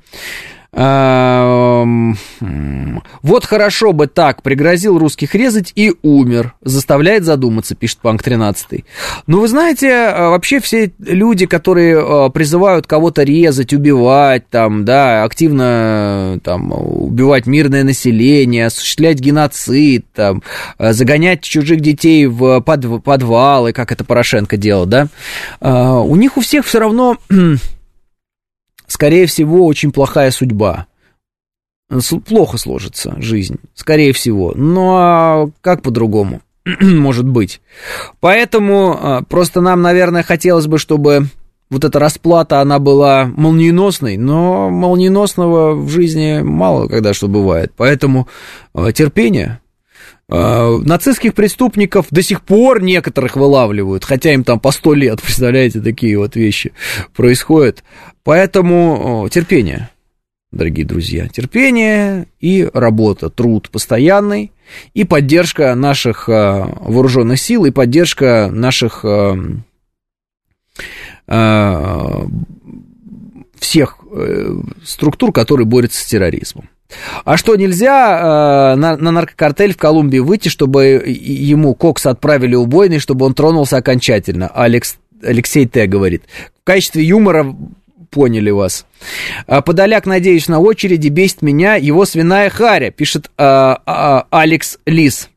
Вот хорошо бы так, пригрозил русских резать и умер. Заставляет задуматься, пишет Панк 13. Ну, вы знаете, а, вообще все люди, которые а, призывают кого-то резать, убивать, там, да, активно там, убивать мирное население, осуществлять геноцид, там, загонять чужих детей в подвалы, как это Порошенко делал, да, у них у всех все равно скорее всего, очень плохая судьба. Плохо сложится жизнь, скорее всего. Ну а как по-другому? Может быть. Поэтому а, просто нам, наверное, хотелось бы, чтобы вот эта расплата, она была молниеносной, но молниеносного в жизни мало когда что бывает. Поэтому а, терпение, нацистских преступников до сих пор некоторых вылавливают, хотя им там по сто лет, представляете, такие вот вещи происходят. Поэтому терпение, дорогие друзья, терпение и работа, труд постоянный, и поддержка наших а, вооруженных сил, и поддержка наших а, всех э, структур, которые борются с терроризмом. А что, нельзя э, на, на наркокартель в Колумбии выйти, чтобы ему Кокс отправили убойный, чтобы он тронулся окончательно? Алекс, Алексей Т. говорит. В качестве юмора поняли вас. А, Подоляк, надеюсь, на очереди, бесит меня его свиная харя, пишет а, а, Алекс Лис.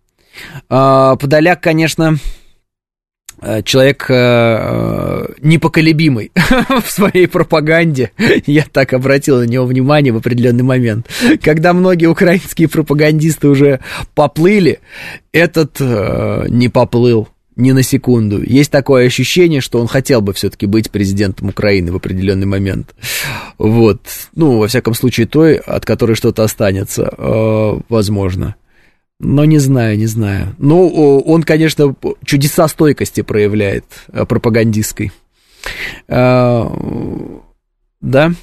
А, Подоляк, конечно, Э, человек э, э, непоколебимый в своей пропаганде. Я так обратил на него внимание в определенный момент. Когда многие украинские пропагандисты уже поплыли, этот не поплыл ни на секунду. Есть такое ощущение, что он хотел бы все-таки быть президентом Украины в определенный момент. Вот. Ну, во всяком случае, той, от которой что-то останется, возможно. Но не знаю, не знаю. Ну, он, конечно, чудеса стойкости проявляет э, пропагандистской. А, да.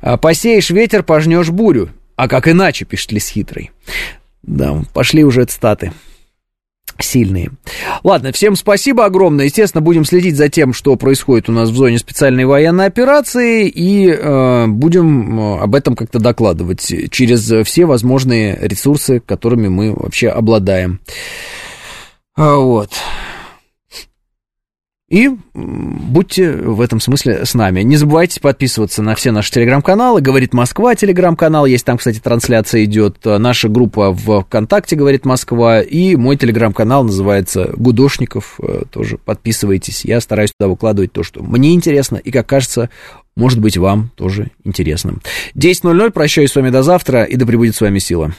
А, Посеешь ветер, пожнешь бурю. А как иначе, пишет Лис Хитрый. Да, пошли уже цитаты. Сильные. Ладно, всем спасибо огромное. Естественно, будем следить за тем, что происходит у нас в зоне специальной военной операции, и э, будем э, об этом как-то докладывать через все возможные ресурсы, которыми мы вообще обладаем. А, вот. И будьте в этом смысле с нами. Не забывайте подписываться на все наши телеграм-каналы. Говорит Москва телеграм-канал. Есть там, кстати, трансляция идет. Наша группа в ВКонтакте Говорит Москва. И мой телеграм-канал называется Гудошников. Э, тоже подписывайтесь. Я стараюсь туда выкладывать то, что мне интересно. И, как кажется, может быть, вам тоже интересно. 10.00. Прощаюсь с вами до завтра. И да пребудет с вами сила.